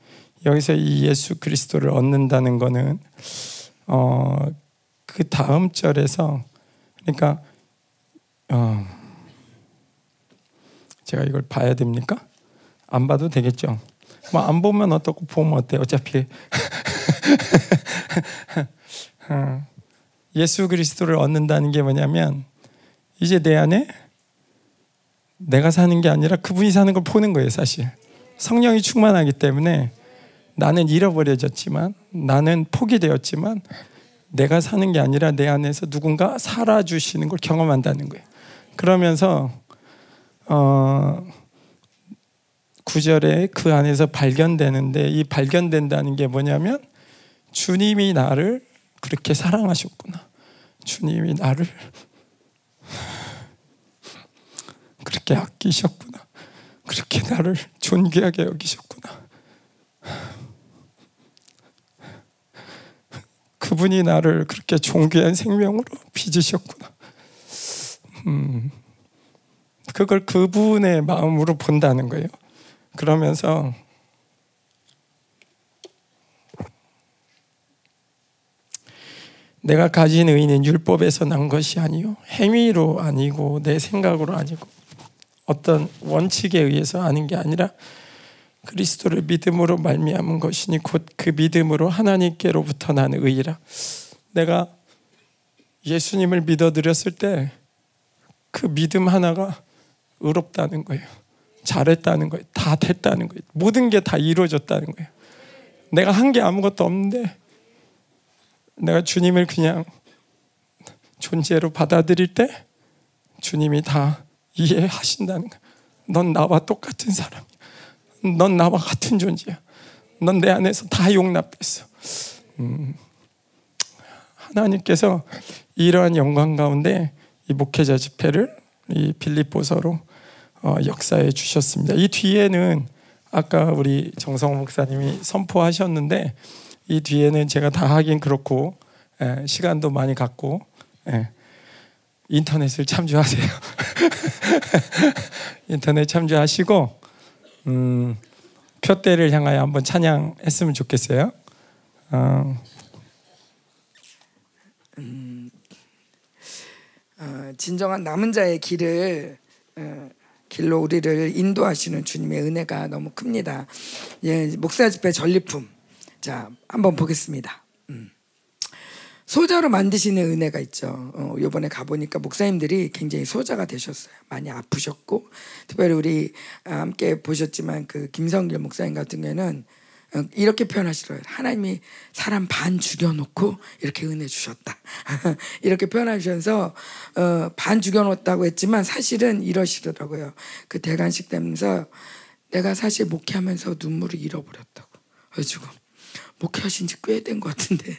[SPEAKER 1] 여기서 이 예수 그리스도를 얻는다는 거는 어, 그 다음 절에서 그러니까 어, 제가 이걸 봐야 됩니까? 안 봐도 되겠죠. 뭐 안 보면 어떻고 보면 어때? 어차피 어, *laughs* 예수 그리스도를 얻는다는 게 뭐냐면 이제 내 안에 내가 사는 게 아니라 그분이 사는 걸 보는 거예요, 사실. 성령이 충만하기 때문에 나는 잃어버려졌지만 나는 포기되었지만 내가 사는 게 아니라 내 안에서 누군가 살아주시는 걸 경험한다는 거예요. 그러면서 어, 구절에 그 안에서 발견되는데 이 발견된다는 게 뭐냐면 주님이 나를 그렇게 사랑하셨구나. 주님이 나를 그렇게 아끼셨구나. 그렇게 나를 존귀하게 여기셨구나. 그분이 나를 그렇게 존귀한 생명으로 빚으셨구나. 음, 그걸 그분의 마음으로 본다는 거예요. 그러면서 내가 가진 의는 율법에서 난 것이 아니요 행위로 아니고 내 생각으로 아니고 어떤 원칙에 의해서 아는 게 아니라 그리스도를 믿음으로 말미암은 것이니 곧 그 믿음으로 하나님께로부터 나는 의라. 내가 예수님을 믿어드렸을 때 그 믿음 하나가 의롭다는 거예요. 잘했다는 거예요. 다 됐다는 거예요. 모든 게 다 이루어졌다는 거예요. 내가 한 게 아무것도 없는데 내가 주님을 그냥 존재로 받아들일 때 주님이 다 이해하신다는 거야. 넌 나와 똑같은 사람이야. 넌 나와 같은 존재야. 넌 내 안에서 다 용납됐어. 음, 하나님께서 이러한 영광 가운데 이 목회자 집회를 이 빌립보서로 어, 역사해 주셨습니다. 이 뒤에는 아까 우리 정성 목사님이 선포하셨는데 이 뒤에는 제가 다 하긴 그렇고 예, 시간도 많이 갖고 예, 인터넷을 참조하세요. *laughs* 인터넷 참조하시고 음, 표대를 향하여 한번 찬양했으면 좋겠어요. 어,
[SPEAKER 2] 어, 진정한 남은 자의 길을 어, 길로 우리를 인도하시는 주님의 은혜가 너무 큽니다. 예, 목사 집회 전리품. 자, 한번 보겠습니다. 음. 소자로 만드시는 은혜가 있죠. 어, 이번에 가보니까 목사님들이 굉장히 소자가 되셨어요. 많이 아프셨고, 특별히 우리 함께 보셨지만 그 김성길 목사님 같은 경우는 어, 이렇게 표현하시더라고요. 하나님이 사람 반 죽여놓고 이렇게 은혜 주셨다. *laughs* 이렇게 표현하시면서 어, 반 죽여놓았다고 했지만 사실은 이러시더라고요. 그 대관식 때면서 내가 사실 목회하면서 눈물을 잃어버렸다고. 그래가지고 목회하신 지 꽤 된 것 같은데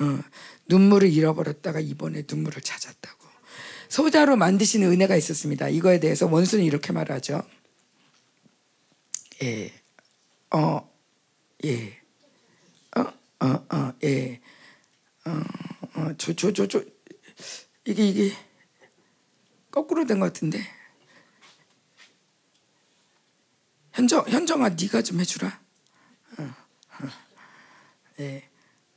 [SPEAKER 2] 어, 눈물을 잃어버렸다가 이번에 눈물을 찾았다고. 소자로 만드시는 은혜가 있었습니다. 이거에 대해서 원수는 이렇게 말하죠. 예, 어, 예, 어, 어, 어, 예, 어, 어, 저, 저, 저, 저, 이게 이게 거꾸로 된 것 같은데. 현정, 현정아, 네가 좀 해주라. 예,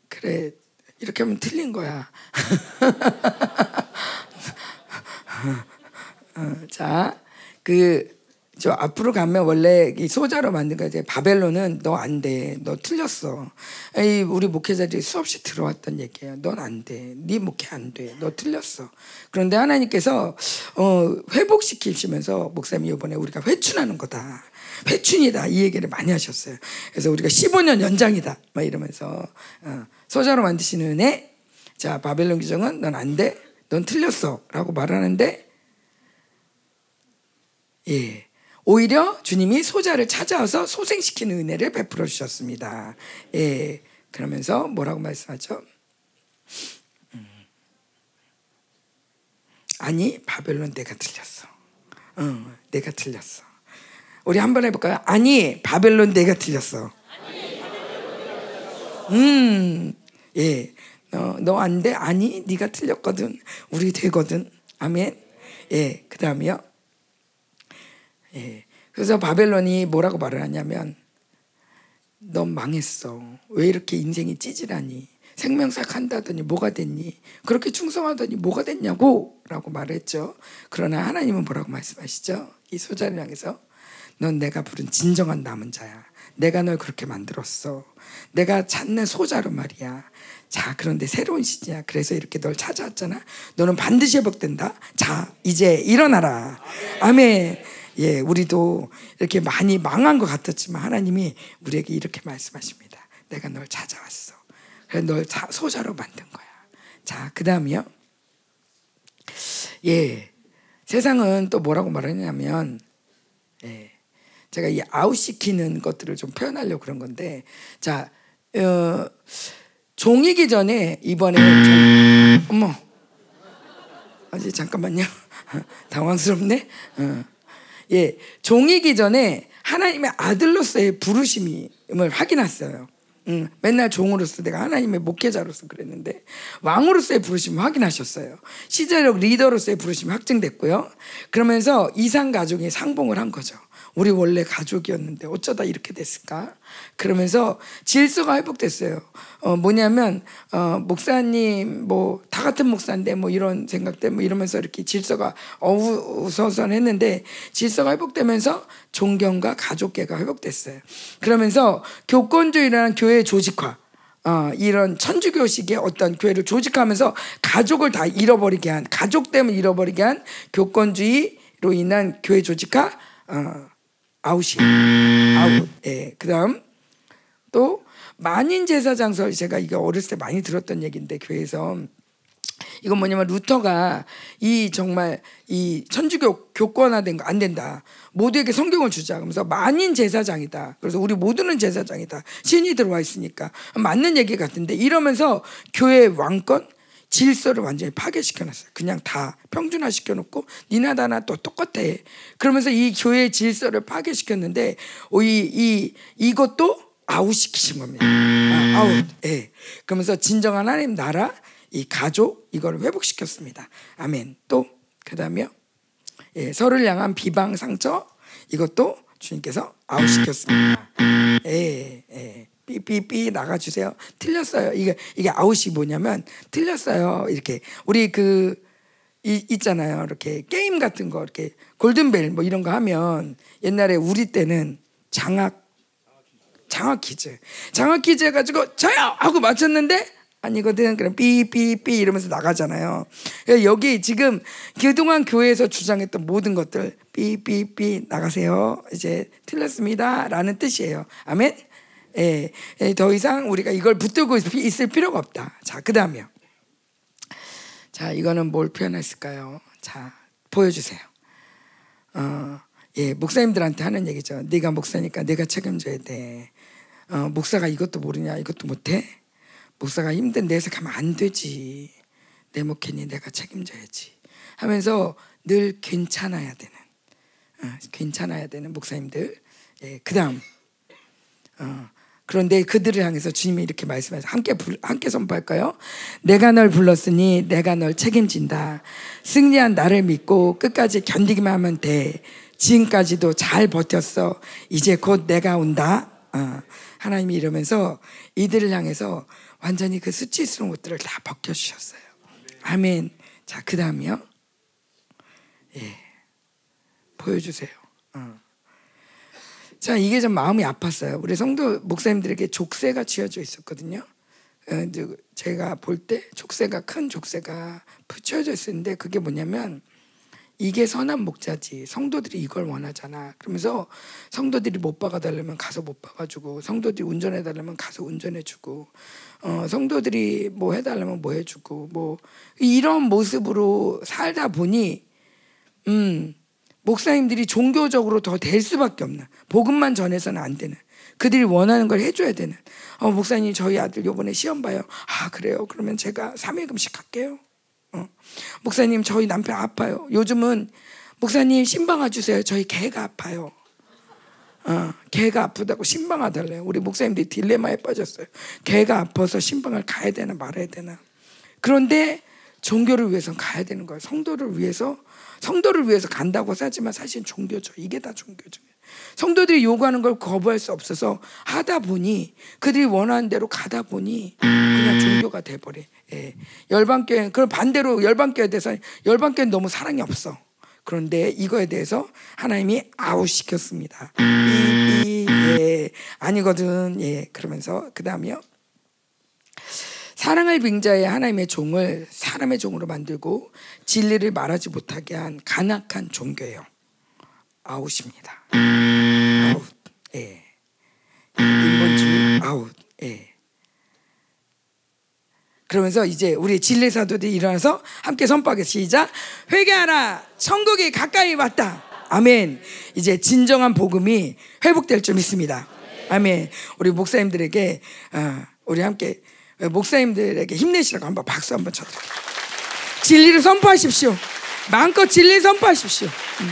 [SPEAKER 2] 그래. 이렇게 하면 틀린 거야. *laughs* 어, 자, 그, 저 앞으로 가면 원래 이 소자로 만든 거 이제 바벨론은 너 안 돼. 너 틀렸어. 이 우리 목회자들이 수없이 들어왔던 얘기예요. 넌 안 돼. 네 목회 안 돼. 너 틀렸어. 그런데 하나님께서 어, 회복시키시면서 목사님이 이번에 우리가 회춘하는 거다. 회춘이다. 이 얘기를 많이 하셨어요. 그래서 우리가 15년 연장이다. 막 이러면서 어, 소자로 만드시는 은혜. 자, 바벨론 규정은 넌 안 돼. 넌 틀렸어. 라고 말하는데 예. 오히려 주님이 소자를 찾아와서 소생시키는 은혜를 베풀어 주셨습니다. 예. 그러면서 뭐라고 말씀하죠? 음. 아니 바벨론 내가 틀렸어. 응, 내가 틀렸어. 우리 한번 해볼까요? 아니 바벨론 내가 틀렸어. 음, 예, 너 안 돼? 아니 네가 틀렸거든. 우리 되거든. 아멘. 예, 그 다음이요. 예, 그래서 바벨론이 뭐라고 말을 하냐면, 넌 망했어. 왜 이렇게 인생이 찌질하니? 생명사 한다더니 뭐가 됐니? 그렇게 충성하더니 뭐가 됐냐고? 라고 말했죠. 그러나 하나님은 뭐라고 말씀하시죠? 이 소자를 향해서 넌 내가 부른 진정한 남은 자야. 내가 널 그렇게 만들었어. 내가 찾는 소자로 말이야. 자, 그런데 새로운 시즌이야. 그래서 이렇게 널 찾아왔잖아. 너는 반드시 회복된다. 자, 이제 일어나라. 아멘. 예, 우리도 이렇게 많이 망한 것 같았지만 하나님이 우리에게 이렇게 말씀하십니다. 내가 널 찾아왔어. 그래 널 소자로 만든 거야. 자, 그 다음이요. 예. 세상은 또 뭐라고 말하냐면, 예. 제가 이 아웃시키는 것들을 좀 표현하려고 그런 건데, 자, 어, 종이기 전에 이번에, 좀, 어머, 아직 잠깐만요. *laughs* 당황스럽네. 어. 예, 종이기 전에 하나님의 아들로서의 부르심을 확인했어요. 음, 맨날 종으로서 내가 하나님의 목회자로서 그랬는데 왕으로서의 부르심을 확인하셨어요. 시제력 리더로서의 부르심이 확증됐고요. 그러면서 이상 가족이 상봉을 한 거죠. 우리 원래 가족이었는데 어쩌다 이렇게 됐을까? 그러면서 질서가 회복됐어요. 어, 뭐냐면, 어, 목사님, 뭐, 다 같은 목사인데, 뭐, 이런 생각 때문에, 뭐 이러면서 이렇게 질서가 어우서선 했는데, 질서가 회복되면서 존경과 가족계가 회복됐어요. 그러면서 교권주의라는 교회 조직화, 어, 이런 천주교식의 어떤 교회를 조직하면서 가족을 다 잃어버리게 한, 가족 때문에 잃어버리게 한 교권주의로 인한 교회 조직화, 어, 아웃이 아웃. 예. 그다음 또 만인 제사장설 제가 이게 어렸을 때 많이 들었던 얘기인데 교회에서 이건 뭐냐면 루터가 이 정말 이 천주교 교권화된 거 안 된다. 모두에게 성경을 주자. 그러면서 만인 제사장이다. 그래서 우리 모두는 제사장이다. 신이 들어와 있으니까 맞는 얘기 같은데 이러면서 교회 왕권 질서를 완전히 파괴시켜놨어요. 그냥 다 평준화 시켜놓고 니나 나나 또 똑같아. 그러면서 이 교회의 질서를 파괴시켰는데 이, 이 이것도 아웃시키신 겁니다. 아, 아웃. 예. 그러면서 진정한 하나님 나라 이 가족 이걸 회복시켰습니다. 아멘. 또 그다음에요. 예, 서로를 향한 비방 상처 이것도 주님께서 아웃시켰습니다. 예, 예. 삐삐삐 나가주세요. 틀렸어요. 이게 이게 아웃이 뭐냐면 틀렸어요. 이렇게 우리 그 이, 있잖아요. 이렇게 게임 같은 거 이렇게 골든벨 뭐 이런 거 하면 옛날에 우리 때는 장학 장학 퀴즈 장학 퀴즈 해가지고 저요 하고 맞췄는데 아니거든. 그럼 삐삐삐 이러면서 나가잖아요. 여기 지금 그동안 교회에서 주장했던 모든 것들 삐삐삐 나가세요. 이제 틀렸습니다 라는 뜻이에요. 아멘. 예, 예, 더 이상 우리가 이걸 붙들고 있을 필요가 없다. 자, 그 다음이요. 자, 이거는 뭘 표현했을까요? 자, 보여주세요. 어, 예, 목사님들한테 하는 얘기죠. 네가 목사니까 내가 책임져야 돼. 어, 목사가 이것도 모르냐, 이것도 못해? 목사가 힘든 내색 하면 안 되지. 내 목회니 내가 책임져야지. 하면서 늘 괜찮아야 되는, 어, 괜찮아야 되는 목사님들. 예, 그 다음, 어, 그런데 그들을 향해서 주님이 이렇게 말씀하셔 함께 함께 선포할까요? 내가 널 불렀으니 내가 널 책임진다. 승리한 나를 믿고 끝까지 견디기만 하면 돼. 지금까지도 잘 버텼어. 이제 곧 내가 온다. 어, 하나님이 이러면서 이들을 향해서 완전히 그 수치스러운 것들을 다 벗겨 주셨어요. 아멘. 자, 그 다음이요. 예. 보여주세요. 어. 자, 이게 좀 마음이 아팠어요. 우리 성도 목사님들에게 족쇄가 쥐어져 있었거든요. 어, 제가 볼 때 족쇄가 큰 족쇄가 붙여져 있었는데 그게 뭐냐면 이게 선한 목자지 성도들이 이걸 원하잖아. 그러면서 성도들이 못 박아달라면 가서 못 박아주고 성도들이 운전해달라면 가서 운전해주고 어, 성도들이 뭐 해달라면 뭐 해주고 뭐 이런 모습으로 살다 보니 음 목사님들이 종교적으로 더 될 수밖에 없는 복음만 전해서는 안 되는 그들이 원하는 걸 해줘야 되는 어, 목사님 저희 아들 요번에 시험 봐요 아 그래요 그러면 제가 3일금씩 할게요 어. 목사님 저희 남편 아파요. 요즘은 목사님 신방아 주세요. 저희 개가 아파요. 어, 개가 아프다고 신방아 달래요. 우리 목사님들이 딜레마에 빠졌어요. 개가 아파서 신방을 가야 되나 말아야 되나. 그런데 종교를 위해서 가야 되는 거예요. 성도를 위해서 성도를 위해서 간다고 하지만 사실 종교죠. 이게 다 종교죠. 성도들이 요구하는 걸 거부할 수 없어서 하다 보니 그들이 원하는 대로 가다 보니 그냥 종교가 돼버려. 예. 열방교회 그럼 반대로 열방교회에 대해서 열방교회는 너무 사랑이 없어. 그런데 이거에 대해서 하나님이 아웃시켰습니다. 이, 이, 예, 아니거든. 예, 그러면서 그 다음에요. 사랑을 빙자해 하나님의 종을 사람의 종으로 만들고 진리를 말하지 못하게 한 간악한 종교예요. 아웃입니다. 아웃. 예. 인본주의 아웃. 예. 그러면서 이제 우리 진리 사도들이 일어나서 함께 선포하겠 시작. 회개하라. 천국이 가까이 왔다. 아멘. 이제 진정한 복음이 회복될 줄 믿습니다. 아멘. 우리 목사님들에게 어, 우리 함께 목사님들에게 힘내시라고 한번 박수 한번 쳐드릴게요. 진리를 선포하십시오. 마음껏 진리 선포하십시오. 음.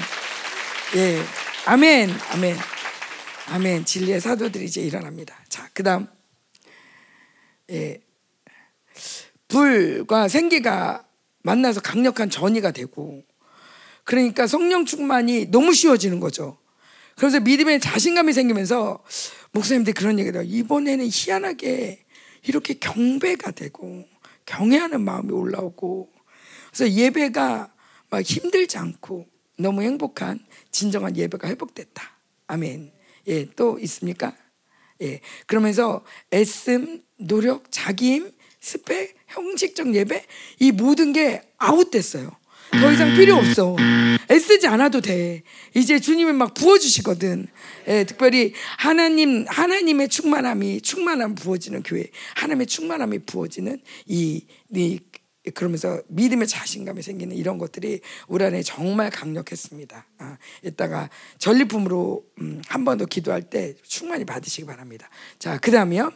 [SPEAKER 2] 예. 아멘. 아멘. 아멘. 진리의 사도들이 이제 일어납니다. 자, 그다음 예. 불과 생기가 만나서 강력한 전이가 되고 그러니까 성령 충만이 너무 쉬워지는 거죠. 그래서 믿음에 자신감이 생기면서 목사님들이 그런 해요. 이번에는 희한하게 이렇게 경배가 되고 경외하는 마음이 올라오고 그래서 예배가 막 힘들지 않고 너무 행복한 진정한 예배가 회복됐다. 아멘. 예, 또 있습니까? 예. 그러면서 애씀, 노력, 자기임, 스펙, 형식적 예배 이 모든 게 아웃됐어요. 더 이상 필요 없어. 애쓰지 않아도 돼. 이제 주님이 막 부어주시거든. 예, 특별히 하나님, 하나님의 충만함이, 충만함 부어지는 교회, 하나님의 충만함이 부어지는 이, 이 그러면서 믿음의 자신감이 생기는 이런 것들이 우리 안에 정말 강력했습니다. 아, 이따가 전리품으로 음, 한번 더 기도할 때 충만히 받으시기 바랍니다. 자, 그 다음에요.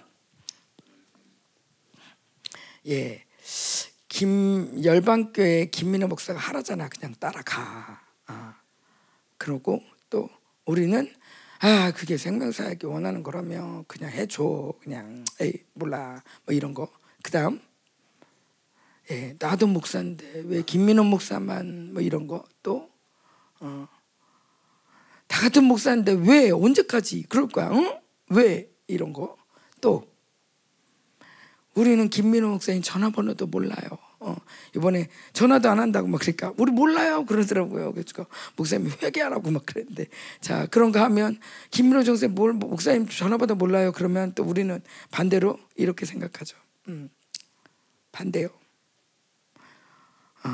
[SPEAKER 2] 예. 김 열방교회 김민호 목사가 하라잖아. 그냥 따라가. 아. 그러고 또 우리는 아 그게 생명사역이 원하는 거라면 그냥 해줘. 그냥 에이 몰라 뭐 이런 거. 그다음 예 나도 목사인데 왜 김민호 목사만 뭐 이런 거또 어. 다 같은 목사인데 왜 언제까지 그럴 거야? 응? 왜 이런 거 또. 우리는 김민호 목사님 전화번호도 몰라요. 어, 이번에 전화도 안 한다고 막 그러니까 우리 몰라요 그러더라고요. 그래서 목사님이 회개하라고 막 그랬는데 자 그런 거 하면 김민호 정생 뭘 목사님 전화번호 몰라요 그러면 또 우리는 반대로 이렇게 생각하죠. 음, 반대요. 어,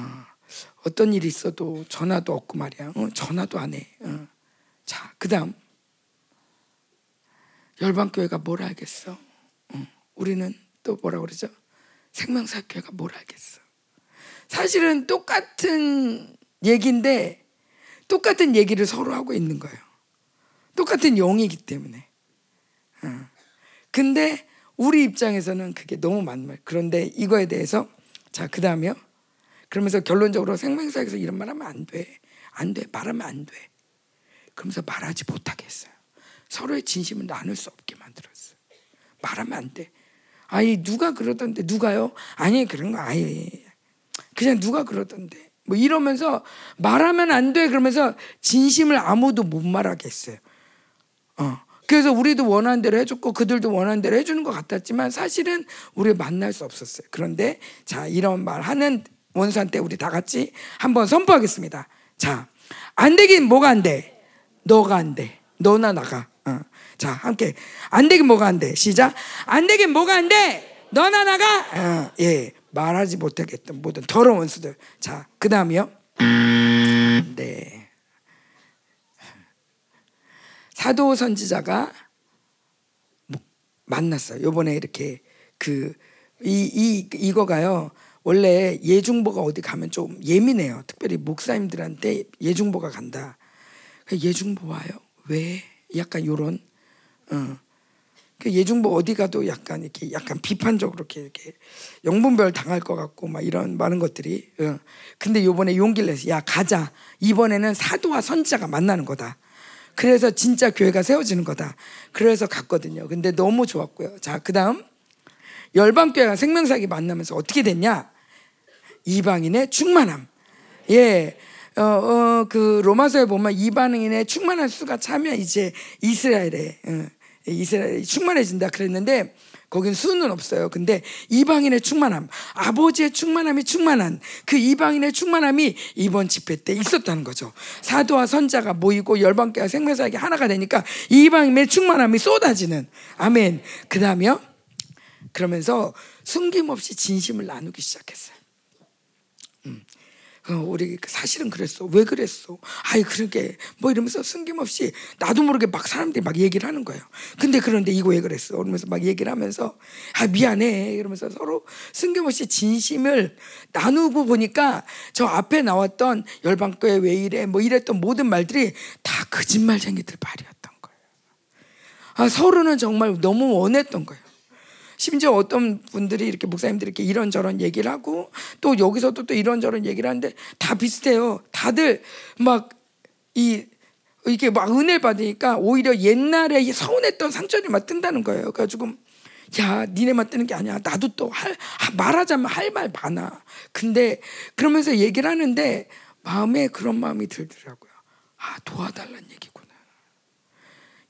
[SPEAKER 2] 어떤 일이 있어도 전화도 없고 말이야. 어, 전화도 안 해. 어. 자 그다음 열방교회가 뭘 알겠어? 어, 우리는 또 뭐라 그러죠? 생명사교회가 뭘 알겠어? 사실은 똑같은 얘기인데 똑같은 얘기를 서로 하고 있는 거예요. 똑같은 영이기 때문에. 어. 근데 우리 입장에서는 그게 너무 맞는 말. 그런데 이거에 대해서 자 그 다음에요. 그러면서 결론적으로 생명사에서 이런 말 하면 안 돼, 안 돼, 말하면 안 돼. 그러면서 말하지 못하게 했어요. 서로의 진심을 나눌 수 없게 만들었어요. 말하면 안 돼. 아니 누가 그러던데 누가요? 아니 그런 거 아예 그냥 누가 그러던데 뭐 이러면서 말하면 안 돼 그러면서 진심을 아무도 못 말하겠어요. 어. 그래서 우리도 원하는 대로 해줬고 그들도 원하는 대로 해주는 것 같았지만 사실은 우리 만날 수 없었어요. 그런데 자 이런 말 하는 원수한테 우리 다 같이 한번 선포하겠습니다. 자, 안 되긴 뭐가 안 돼? 너가 안 돼. 너나 나가. 어. 자, 함께 안 되긴 뭐가 안 돼. 시작. 안 되긴 뭐가 안 돼. 너나 나가. 어, 예, 말하지 못하겠던 모든 더러운 원수들. 자, 그 다음이요. 네. 사도 선지자가 만났어요. 요번에 이렇게 그 이 이 이거가요. 원래 예중보가 어디 가면 좀 예민해요. 특별히 목사님들한테 예중보가 간다. 예중보 와요. 왜? 약간 요런 어. 그 예중복 어디 가도 약간 이렇게 약간 비판적으로 이렇게, 이렇게 영분별 당할 것 같고 막 이런 많은 것들이. 어. 근데 요번에 용기를 내서 야 가자. 이번에는 사도와 선지자가 만나는 거다. 그래서 진짜 교회가 세워지는 거다. 그래서 갔거든요. 근데 너무 좋았고요. 자, 그다음 열방교회가 생명사기 만나면서 어떻게 됐냐? 이방인의 충만함. 예. 어, 어, 그 로마서에 보면 이방인의 충만한 수가 차면 이제 이스라엘에 어, 이스라엘이 충만해진다 그랬는데 거긴 수는 없어요. 근데 이방인의 충만함, 아버지의 충만함이 충만한 그 이방인의 충만함이 이번 집회 때 있었다는 거죠. 사도와 선자가 모이고 열방교와 생명사역이 하나가 되니까 이방인의 충만함이 쏟아지는 아멘. 그다음에요. 그러면서 숨김없이 진심을 나누기 시작했어요. 음. 어, 우리 사실은 그랬어. 왜 그랬어? 아이 그러게 뭐 이러면서 숨김없이 나도 모르게 막 사람들이 막 얘기를 하는 거예요. 근데 그런데 이거 왜 그랬어? 그러면서 막 얘기를 하면서 아 미안해 이러면서 서로 숨김없이 진심을 나누고 보니까 저 앞에 나왔던 열방교회 왜 이래 뭐 이랬던 모든 말들이 다 거짓말쟁이들 말이었던 거예요. 아 서로는 정말 너무 원했던 거예요. 심지어 어떤 분들이 이렇게 목사님들이 이렇게 이런저런 얘기를 하고 또 여기서도 또 이런저런 얘기를 하는데 다 비슷해요. 다들 막 이 이렇게 막 은혜 받으니까 오히려 옛날에 서운했던 상처를 막 뜬다는 거예요. 그래가지고 야 니네만 뜨는 게 아니야. 나도 또 할 말하자면 할 말 많아. 근데 그러면서 얘기를 하는데 마음에 그런 마음이 들더라고요. 아 도와달라는 얘기구나.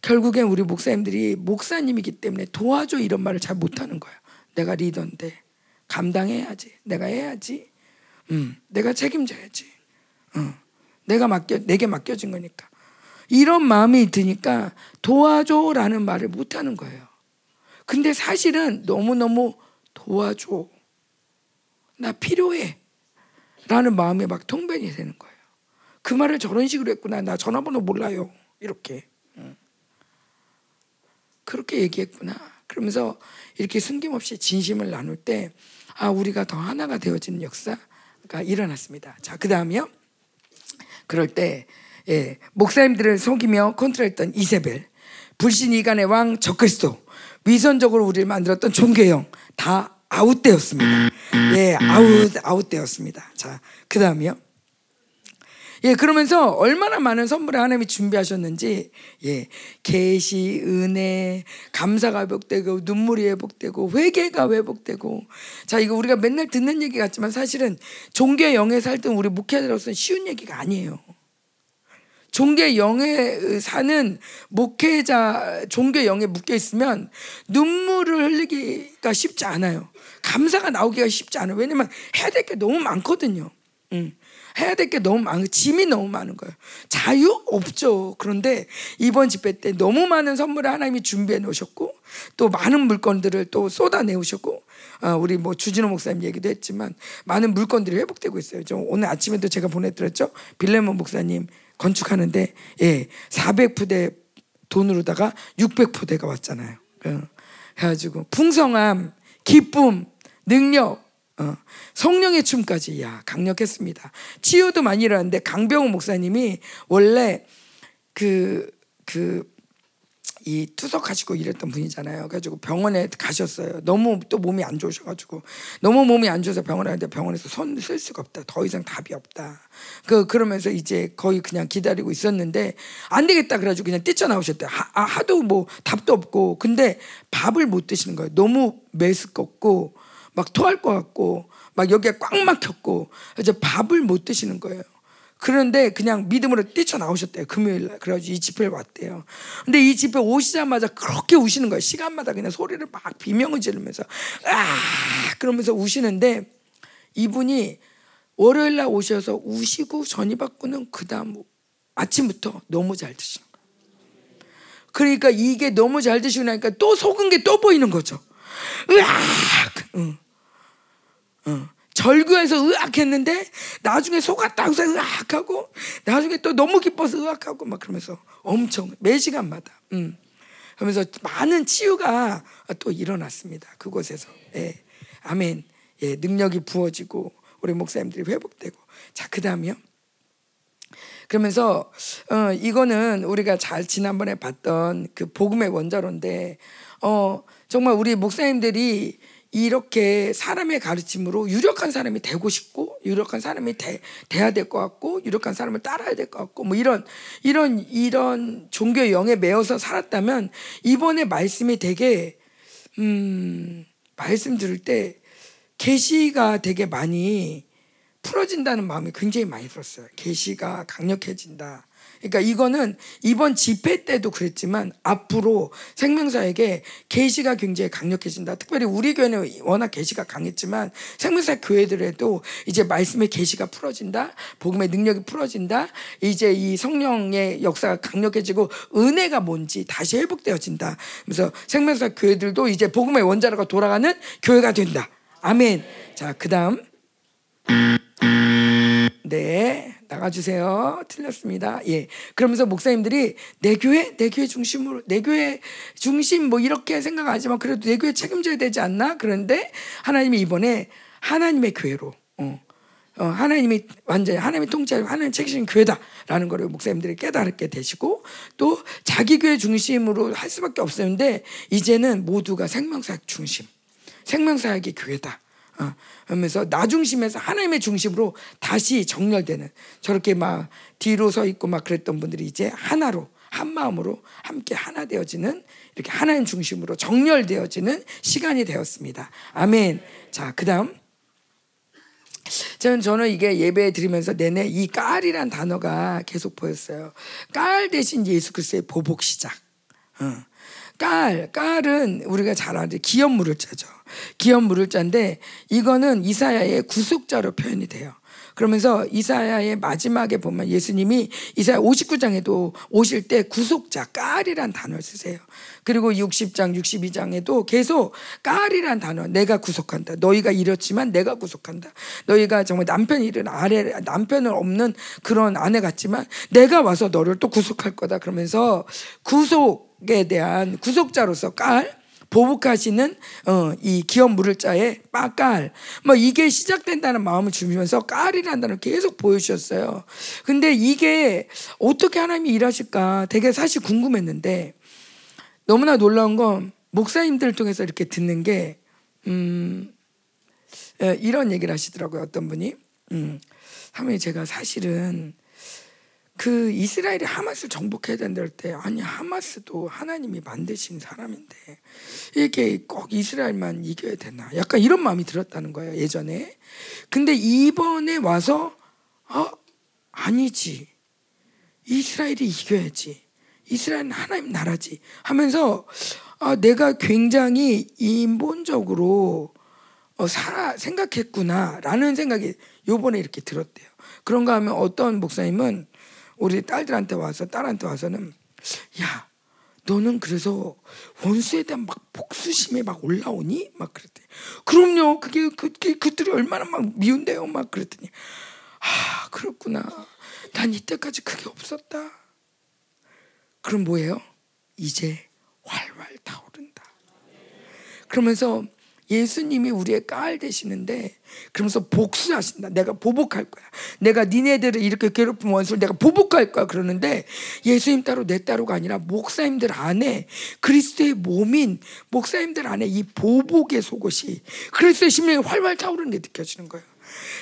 [SPEAKER 2] 결국엔 우리 목사님들이 목사님이기 때문에 도와줘 이런 말을 잘 못하는 거야. 내가 리더인데 감당해야지. 내가 해야지. 음, 내가 책임져야지. 음, 내가 맡겨 내게 맡겨진 거니까. 이런 마음이 드니까 도와줘라는 말을 못하는 거예요. 근데 사실은 너무 너무 도와줘. 나 필요해. 라는 마음이 막 통변이 되는 거예요. 그 말을 저런 식으로 했구나. 나 전화번호 몰라요. 이렇게. 그렇게 얘기했구나. 그러면서 이렇게 숨김없이 진심을 나눌 때, 아, 우리가 더 하나가 되어지는 역사가 일어났습니다. 자, 그 다음이요. 그럴 때, 예, 목사님들을 속이며 컨트롤했던 이세벨, 불신 이간의 왕 적그리스도, 위선적으로 우리를 만들었던 종교영, 다 아웃되었습니다. 예, 아웃, 아웃되었습니다. 자, 그 다음이요. 예, 그러면서 얼마나 많은 선물을 하나님이 준비하셨는지, 예, 계시, 은혜, 감사가 회복되고, 눈물이 회복되고, 회개가 회복되고. 자, 이거 우리가 맨날 듣는 얘기 같지만 사실은 종교의 영에 살던 우리 목회자로서는 쉬운 얘기가 아니에요. 종교의 영에 사는 목회자, 종교의 영에 묶여 있으면 눈물을 흘리기가 쉽지 않아요. 감사가 나오기가 쉽지 않아요. 왜냐면 해야 될 게 너무 많거든요. 음. 해야 될 게 너무 많고 짐이 너무 많은 거예요. 자유 없죠. 그런데 이번 집회 때 너무 많은 선물을 하나님이 준비해 놓으셨고 또 많은 물건들을 또 쏟아내오셨고 어, 우리 뭐 주진호 목사님 얘기도 했지만 많은 물건들이 회복되고 있어요. 저 오늘 아침에도 제가 보내드렸죠. 빌레몬 목사님 건축하는데 예 400푸대 돈으로다가 600푸대가 왔잖아요. 어, 해가지고 풍성함, 기쁨, 능력 어, 성령의 춤까지 야 강력했습니다. 치유도 많이 일어났는데 강병호 목사님이 원래 그 그 이 투석하시고 이랬던 분이잖아요. 그래가지고 병원에 가셨어요. 너무 또 몸이 안 좋으셔가지고 너무 몸이 안 좋아서 병원에 갔는데 병원에서 손 쓸 수가 없다. 더 이상 답이 없다. 그 그러면서 이제 거의 그냥 기다리고 있었는데 안 되겠다 그래가지고 그냥 뛰쳐나오셨대요. 하, 아, 하도 뭐 답도 없고 근데 밥을 못 드시는 거예요. 너무 메스껍고 막 토할 것 같고 막 여기에 꽉 막혔고 이제 밥을 못 드시는 거예요. 그런데 그냥 믿음으로 뛰쳐나오셨대요. 금요일 날. 그래가지고 이 집회를 왔대요. 근데 이 집회 오시자마자 그렇게 우시는 거예요. 시간마다 그냥 소리를 막 비명을 지르면서 아 그러면서 우시는데 이분이 월요일 날 오셔서 우시고 전이 받고는 그 다음 아침부터 너무 잘 드시는 거예요. 그러니까 이게 너무 잘 드시고 나니까 또 속은 게 또 보이는 거죠. 으악! 응. 응. 절규해서 으악했는데 나중에 속았다 해서 으악하고 나중에 또 너무 기뻐서 으악하고 막 그러면서 엄청 매 시간마다 음. 그러면서 많은 치유가 또 일어났습니다 그곳에서 예. 아멘 예, 능력이 부어지고 우리 목사님들이 회복되고 자 그다음이요 그러면서 어 이거는 우리가 잘 지난번에 봤던 그 복음의 원자로인데 어 정말 우리 목사님들이 이렇게 사람의 가르침으로 유력한 사람이 되고 싶고 유력한 사람이 돼, 돼야 될 것 같고 유력한 사람을 따라야 될 것 같고 뭐 이런 이런 이런 종교의 영에 매여서 살았다면 이번에 말씀이 되게 음 말씀 들을 때 계시가 되게 많이 풀어진다는 마음이 굉장히 많이 들었어요. 계시가 강력해진다. 그러니까 이거는 이번 집회 때도 그랬지만 앞으로 생명사에게 계시가 굉장히 강력해진다. 특별히 우리 교회는 워낙 계시가 강했지만 생명사 교회들에도 이제 말씀의 계시가 풀어진다. 복음의 능력이 풀어진다. 이제 이 성령의 역사가 강력해지고 은혜가 뭔지 다시 회복되어진다. 그래서 생명사 교회들도 이제 복음의 원자로가 돌아가는 교회가 된다. 아멘. 자, 그다음 네, 나가주세요. 틀렸습니다. 예. 그러면서 목사님들이 내 교회, 내 교회 중심으로, 내 교회 중심 뭐 이렇게 생각하지만 그래도 내 교회 책임져야 되지 않나? 그런데 하나님이 이번에 하나님의 교회로, 어, 어, 하나님이 완전히 하나님이 통치하고 하나님 책임진 교회다라는 것을 목사님들이 깨달게 되시고 또 자기 교회 중심으로 할 수밖에 없었는데 이제는 모두가 생명사역 중심, 생명사역의 교회다. 어, 하면서 나 중심에서 하나님의 중심으로 다시 정렬되는 저렇게 막 뒤로 서 있고 막 그랬던 분들이 이제 하나로 한 마음으로 함께 하나 되어지는 이렇게 하나님 중심으로 정렬되어지는 시간이 되었습니다. 아멘. 자, 그다음 저는 저는 이게 예배 드리면서 내내 이 깔이란 단어가 계속 보였어요. 깔 대신 예수 그리스도의 보복 시작. 어. 깔, 깔은 우리가 잘 아는 기업 물을 자죠. 기업 물을 자인데 이거는 이사야의 구속자로 표현이 돼요. 그러면서 이사야의 마지막에 보면 예수님이 이사야 59장에도 오실 때 구속자 깔이란 단어를 쓰세요. 그리고 60장, 62장에도 계속 깔이란 단어 내가 구속한다. 너희가 이렇지만 내가 구속한다. 너희가 정말 남편 일은 아래 남편은 없는 그런 아내 같지만 내가 와서 너를 또 구속할 거다. 그러면서 구속 에 대한 구속자로서 깔 보복하시는 어, 이 기업 물을 자의 빠깔 뭐 이게 시작된다는 마음을 주면서 깔이라는 단어를 계속 보여주셨어요. 근데 이게 어떻게 하나님이 일하실까 되게 사실 궁금했는데 너무나 놀라운 건 목사님들 통해서 이렇게 듣는 게 음, 이런 얘기를 하시더라고요. 어떤 분이 음, 하면 제가 사실은 그 이스라엘이 하마스를 정복해야 된다 할 때 아니 하마스도 하나님이 만드신 사람인데 이게 꼭 이스라엘만 이겨야 되나? 약간 이런 마음이 들었다는 거예요 예전에. 근데 이번에 와서 아 아니지. 이스라엘이 이겨야지. 이스라엘은 하나님 나라지. 하면서 아 내가 굉장히 인본적으로 어, 살아 생각했구나라는 생각이 요번에 이렇게 들었대요. 그런가 하면 어떤 목사님은 우리 딸들한테 와서 딸한테 와서는 야 너는 그래서 원수에 대한 막 복수심이 막 올라오니? 막 그랬대. 그럼요. 그게 그, 그 그들이 얼마나 막 미운데요. 막 그랬더니 아 그렇구나. 난 이때까지 그게 없었다. 그럼 뭐예요? 이제 활활 타오른다. 그러면서 예수님이 우리의 깔 되시는데 그러면서 복수하신다. 내가 보복할 거야. 내가 니네들을 이렇게 괴롭힌 원수를 내가 보복할 거야. 그러는데 예수님 따로 내 따로가 아니라 목사님들 안에 그리스도의 몸인 목사님들 안에 이 보복의 속옷이 그리스도의 심령이 활활 타오르는 게 느껴지는 거예요.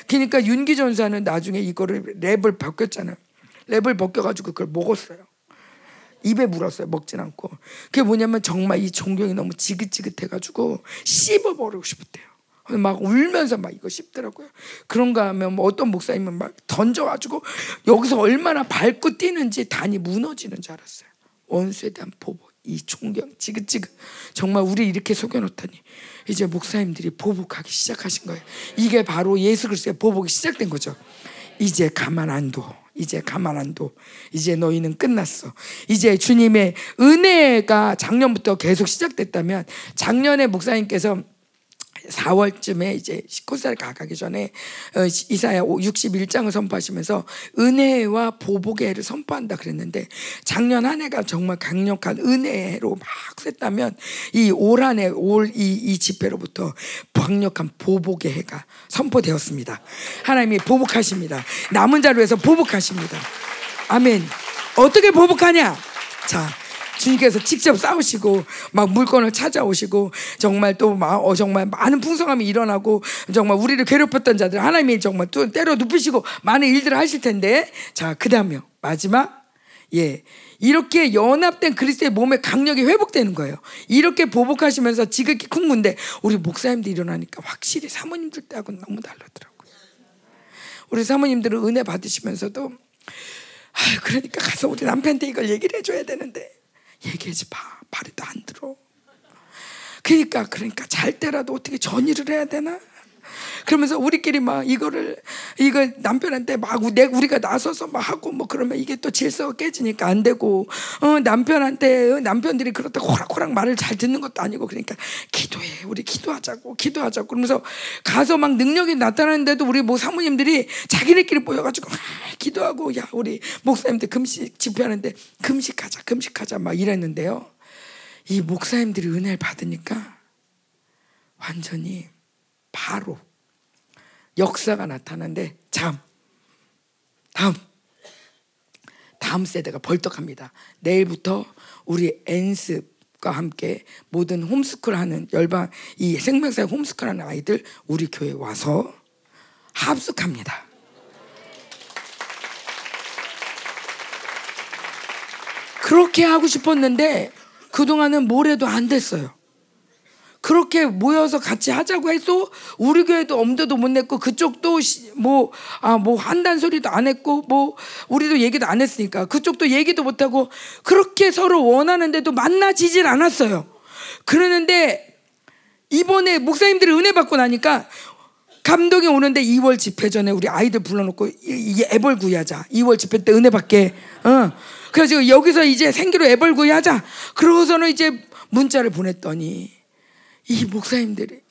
[SPEAKER 2] 그러니까 윤기 전사는 나중에 이거를 랩을 벗겼잖아요. 랩을 벗겨가지고 그걸 먹었어요. 입에 물었어요. 먹진 않고. 그게 뭐냐면 정말 이 존경이 너무 지긋지긋해가지고 씹어버리고 싶었대요. 막 울면서 막 이거 씹더라고요. 그런가 하면 뭐 어떤 목사님은 막 던져가지고 여기서 얼마나 밟고 뛰는지 단이 무너지는 줄 알았어요. 원수에 대한 보복, 이 존경, 지긋지긋. 정말 우리 이렇게 속여놓더니 이제 목사님들이 보복하기 시작하신 거예요. 이게 바로 예수 그리스도의 보복이 시작된 거죠. 이제 가만 안 둬. 이제 가만 안 둬. 이제 너희는 끝났어. 이제 주님의 은혜가 작년부터 계속 시작됐다면 작년에 목사님께서 4월쯤에 이제 19살 가기 전에 어, 이사야 61장을 선포하시면서 은혜와 보복의 해를 선포한다 그랬는데 작년 한 해가 정말 강력한 은혜로 막 샜다면 이 올 한 해 올이 이 집회로부터 강력한 보복의 해가 선포되었습니다. 하나님이 보복하십니다. 남은 자로 해서 보복하십니다. 아멘. 어떻게 보복하냐? 자, 주님께서 직접 싸우시고 막 물건을 찾아오시고 정말 또막 어, 정말 많은 풍성함이 일어나고 정말 우리를 괴롭혔던 자들 하나님이 정말 또 때려 눕히시고 많은 일들을 하실 텐데. 자 그다음에 마지막. 예. 이렇게 연합된 그리스도의 몸의 강력이 회복되는 거예요. 이렇게 보복하시면서 지극히 큰 군데 우리 목사님들 일어나니까 확실히 사모님들 때하고는 너무 다르더라고요. 우리 사모님들은 은혜 받으시면서도 아 그러니까 가서 우리 남편한테 이걸 얘기를 해줘야 되는데 얘기하지 마. 말이 안 들어. 그러니까 그러니까 잘 때라도 어떻게 전의를 해야 되나? 그러면서 우리끼리 막 이거를 이거 남편한테 막 내 우리가 나서서 막 하고 뭐 그러면 이게 또 질서가 깨지니까 안 되고 어 남편한테 남편들이 그렇다고 호락호락 말을 잘 듣는 것도 아니고 그러니까 기도해 우리 기도하자고 기도하자고. 그러면서 가서 막 능력이 나타나는데도 우리 뭐 사모님들이 자기네끼리 모여가지고 막 기도하고 야 우리 목사님들 금식 집회하는데 금식하자 금식하자 막 이랬는데요. 이 목사님들이 은혜를 받으니까 완전히 바로 역사가 나타나는데 참 다음 다음 세대가 벌떡합니다. 내일부터 우리 엔습과 함께 모든 홈스쿨하는 열방 이 생명사역 홈스쿨하는 아이들 우리 교회 와서 합숙합니다. 그렇게 하고 싶었는데 그동안은 뭘 해도 안 됐어요. 그렇게 모여서 같이 하자고 해도 우리 교회도 엄두도 못 냈고 그쪽도 뭐 아 뭐 한단 소리도 안 했고 뭐 우리도 얘기도 안 했으니까 그쪽도 얘기도 못 하고 그렇게 서로 원하는데도 만나지질 않았어요. 그러는데 이번에 목사님들이 은혜 받고 나니까 감동이 오는데 2월 집회 전에 우리 아이들 불러놓고 이 애벌 구이하자. 2월 집회 때 은혜 받게. 어. 그래서 여기서 이제 생기로 애벌 구이하자. 그러고서는 이제 문자를 보냈더니 이 목사님들이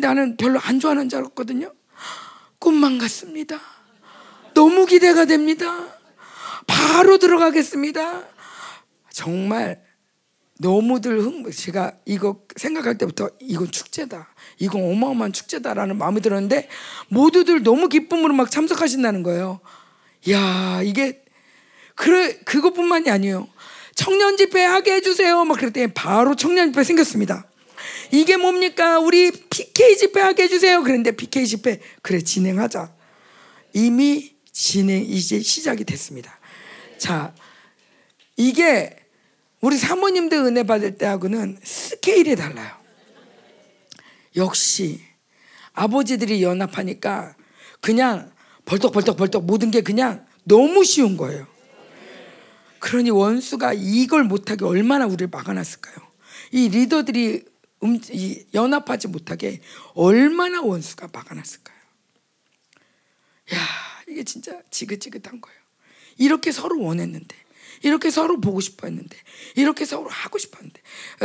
[SPEAKER 2] 나는 별로 안 좋아하는 줄 알았거든요. 꿈만 같습니다. 너무 기대가 됩니다. 바로 들어가겠습니다. 정말 너무들 흥 제가 이거 생각할 때부터 이건 축제다. 이건 어마어마한 축제다라는 마음이 들었는데 모두들 너무 기쁨으로 막 참석하신다는 거예요. 야, 이게 그래 그것뿐만이 아니에요. 청년 집회 하게 해 주세요. 막 그랬더니 바로 청년 집회 생겼습니다. 이게 뭡니까? 우리 PK 집회 하게 해주세요. 그런데 PK 집회 그래 진행하자. 이미 진행 이제 시작이 됐습니다. 자, 이게 우리 사모님들 은혜 받을 때하고는 스케일이 달라요. 역시 아버지들이 연합하니까 그냥 벌떡벌떡벌떡 모든 게 그냥 너무 쉬운 거예요. 그러니 원수가 이걸 못하게 얼마나 우리를 막아놨을까요? 이 리더들이 음, 연합하지 못하게 얼마나 원수가 막아놨을까요? 야, 이게 진짜 지긋지긋한 거예요. 이렇게 서로 원했는데, 이렇게 서로 보고 싶어 했는데, 이렇게 서로 하고 싶어 했는데.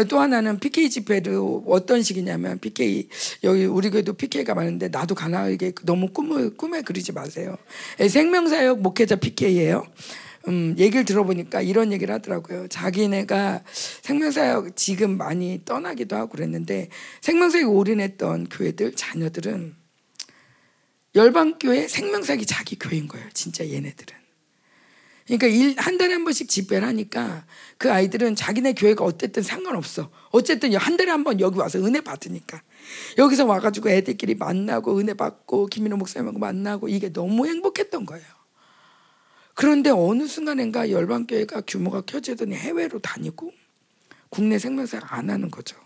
[SPEAKER 2] 또 하나는 PK 집회를 어떤 식이냐면, PK, 여기 우리 교회도 PK가 많은데, 나도 가나에게 너무 꿈을, 꿈에 그리지 마세요. 생명사역 목회자 PK예요. 음, 얘기를 들어보니까 이런 얘기를 하더라고요. 자기네가 생명사역 지금 많이 떠나기도 하고 그랬는데 생명사역에 올인했던 교회들 자녀들은 열방교회 생명사역이 자기 교회인 거예요. 진짜 얘네들은. 그러니까 일, 한 달에 한 번씩 집회를 하니까 그 아이들은 자기네 교회가 어쨌든 상관없어. 어쨌든 한 달에 한 번 여기 와서 은혜 받으니까. 여기서 와가지고 애들끼리 만나고 은혜 받고 김민호 목사님하고 만나고 이게 너무 행복했던 거예요. 그런데 어느 순간인가 열방교회가 규모가 켜지더니 해외로 다니고 국내 생명사역 안 하는 거죠.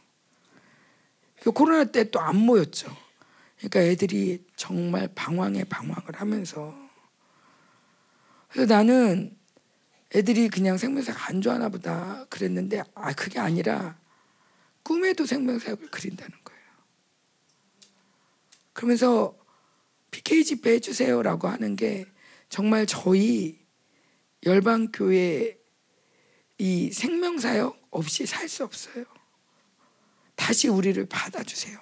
[SPEAKER 2] 그 코로나 때 또 안 모였죠. 그러니까 애들이 정말 방황에 방황을 하면서 그래서 나는 애들이 그냥 생명사역 안 좋아하나 보다 그랬는데 아 그게 아니라 꿈에도 생명사역을 그린다는 거예요. 그러면서 PK 집회 해주세요라고 하는 게 정말 저희 열방 교회 이 생명 사역 없이 살 수 없어요. 다시 우리를 받아주세요.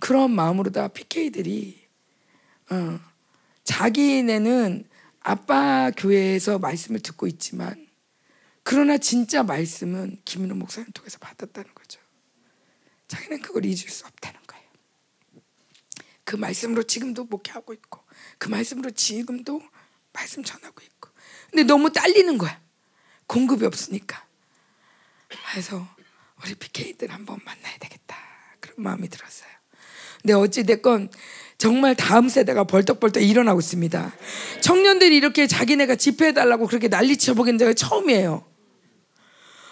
[SPEAKER 2] 그런 마음으로 다 PK들이 어, 자기네는 아빠 교회에서 말씀을 듣고 있지만 그러나 진짜 말씀은 김인호 목사님 통해서 받았다는 거죠. 자기는 그걸 잊을 수 없다는 거예요. 그 말씀으로 지금도 목회하고 있고 그 말씀으로 지금도 말씀 전하고 있고 근데 너무 딸리는 거야. 공급이 없으니까. 그래서 우리 PK들 한번 만나야 되겠다. 그런 마음이 들었어요. 근데 어찌 됐건 정말 다음 세대가 벌떡벌떡 일어나고 있습니다. 청년들이 이렇게 자기네가 집회해달라고 그렇게 난리 쳐 보긴 제가 처음이에요.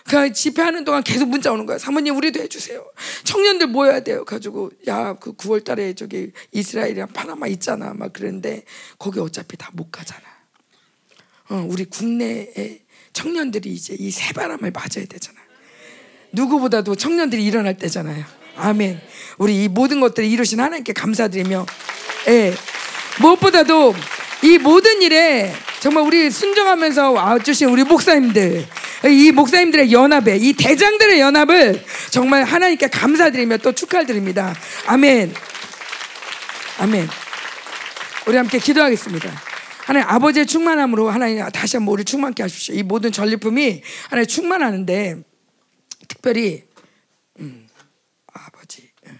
[SPEAKER 2] 그 집회하는 동안 계속 문자 오는 거야. 사모님 우리도 해주세요. 청년들 모여야 돼요. 가지고 야 그 9월달에 저기 이스라엘이랑 파나마 있잖아. 막 그랬는데 거기 어차피 다 못 가잖아. 어, 우리 국내에 청년들이 이제 이 새바람을 맞아야 되잖아. 누구보다도 청년들이 일어날 때잖아요. 아멘. 우리 이 모든 것들을 이루신 하나님께 감사드리며, 예. 무엇보다도 이 모든 일에 정말 우리 순종하면서 와주신 우리 목사님들, 이 목사님들의 연합에, 이 대장들의 연합을 정말 하나님께 감사드리며 또 축하드립니다. 아멘. 아멘. 우리 함께 기도하겠습니다. 하나님 아버지의 충만함으로 하나님 다시 한번 우리 충만케 하십시오. 이 모든 전리품이 하나님 충만하는데 특별히 음, 아버지 예.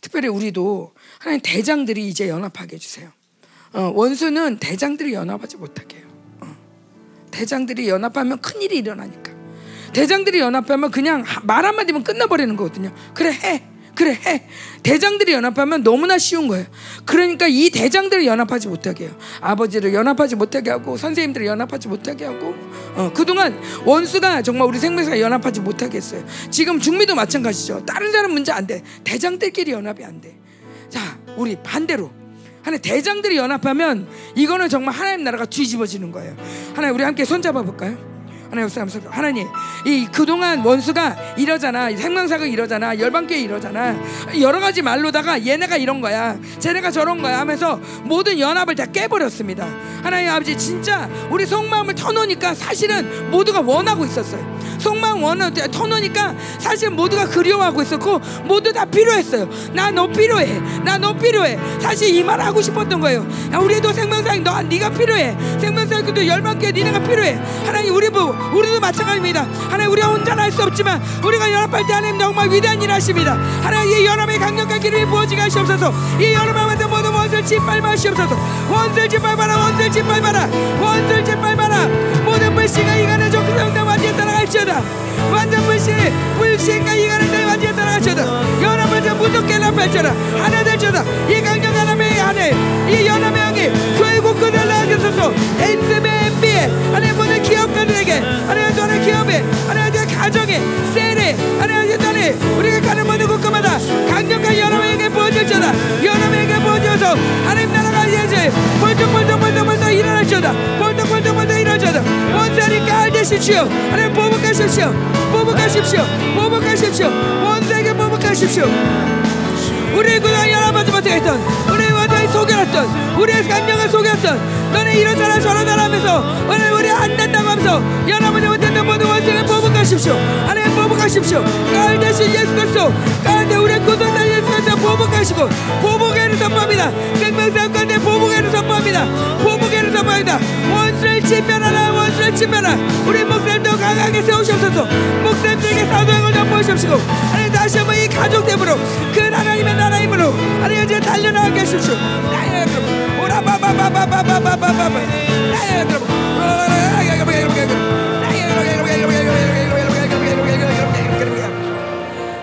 [SPEAKER 2] 특별히 우리도 하나님 대장들이 이제 연합하게 해주세요. 어, 원수는 대장들이 연합하지 못하게 해요. 어. 대장들이 연합하면 큰 일이 일어나니까. 대장들이 연합하면 그냥 말 한마디면 끝나버리는 거거든요. 그래 해. 그래 해. 대장들이 연합하면 너무나 쉬운 거예요. 그러니까 이 대장들을 연합하지 못하게 해요. 아버지를 연합하지 못하게 하고 선생님들을 연합하지 못하게 하고 어, 그동안 원수가 정말 우리 생명사가 연합하지 못하게 했어요. 지금 중미도 마찬가지죠. 다른 사람 문제 안 돼. 대장들끼리 연합이 안 돼. 자, 우리 반대로 하나님 대장들이 연합하면 이거는 정말 하나님 나라가 뒤집어지는 거예요. 하나님 우리 함께 손잡아 볼까요? 하나님 사람 하나님 이 그동안 원수가 이러잖아 생명사가 이러잖아 열방교회 이러잖아. 여러 가지 말로다가 얘네가 이런 거야 쟤네가 저런 거야 하면서 모든 연합을 다 깨버렸습니다. 하나님 아버지 진짜 우리 속마음을 터놓으니까 사실은 모두가 원하고 있었어요. 속마음 원하 터놓으니까 사실 모두가 그리워하고 있었고 모두 다 필요했어요. 나 너 필요해 나 너 필요해. 사실 이 말 하고 싶었던 거예요. 야, 우리도 생명사역 너 네가 필요해. 생명사역도 열방교회 니네가 필요해. 하나님 우리 부 우리도 마찬가지입니다. 하나님 우리가 혼자는 할수 없지만 우리가 연합할 때 하나님 정말 위대한 일 하십니다. 하나님 이 연합의 강력한 길을 부어지게 하시옵소서. 이 연합을 모든 원수를 짓밟아 하시옵소서. 원수를 짓밟아라 원수를 짓밟아라 원수를 짓밟아라 모든 불신과 이간의 적그성당 완전히 따라갈지어다 완전 불신 불신과 이간의 날 완전히 따라갈지어다 연합을 좀 무섭게 연합할지어다 하나 될지어다 이 강력 한 하나님의 하늘 이 연합의 향이 교회 곳곳을 나아주소서. 엔스베 하나님 모든 기업가들에게 하나님 너는 기업에 하나님 가정에 세례 하나님 너는 우리가 가는 모든 곳마다 강력한 연합에게 보여줄지어다. 연합에게 보여줘서 하나님 나라가 이제 벌떡벌떡벌떡벌떡 일어날지어다. 벌떡벌떡벌떡 일어날지어다. 원자리 깔되십시오. 하나님 보복하십시오. 보복하십시오. 보복하십시오. 원자에게 보복하십시오 우리의 그냥 연합하지 못했던? 우리의 완전히 속였던? 우리의 강력을 속였던? 너는 이러잖아 저러잖아 하면서 오늘 우리 안 된다고 하면서 연합하지 못했던 모든 원수를 보복하십시오. 하나님 보복하십시오. 가을 대신 예수 그리스도 가운데 우리의 구속자 예수 그리스도 보복하시고 보복에를 선포합니다. 가운데 보복에를 선포합니다. 보복에를 선포합니다. 원수를 진면하라 원수를 진면하라 우리 목사님도 강하게 세우시옵소서. 목사님들에게 사도행을 전보하시옵시고 하나님 다시 한번 이 가족 대으로 그 하나님의 나라 힘으로 하나님 이제 달려나가게 하십시오 나의 여러분 오라바바바바바바바바바 나의 여러분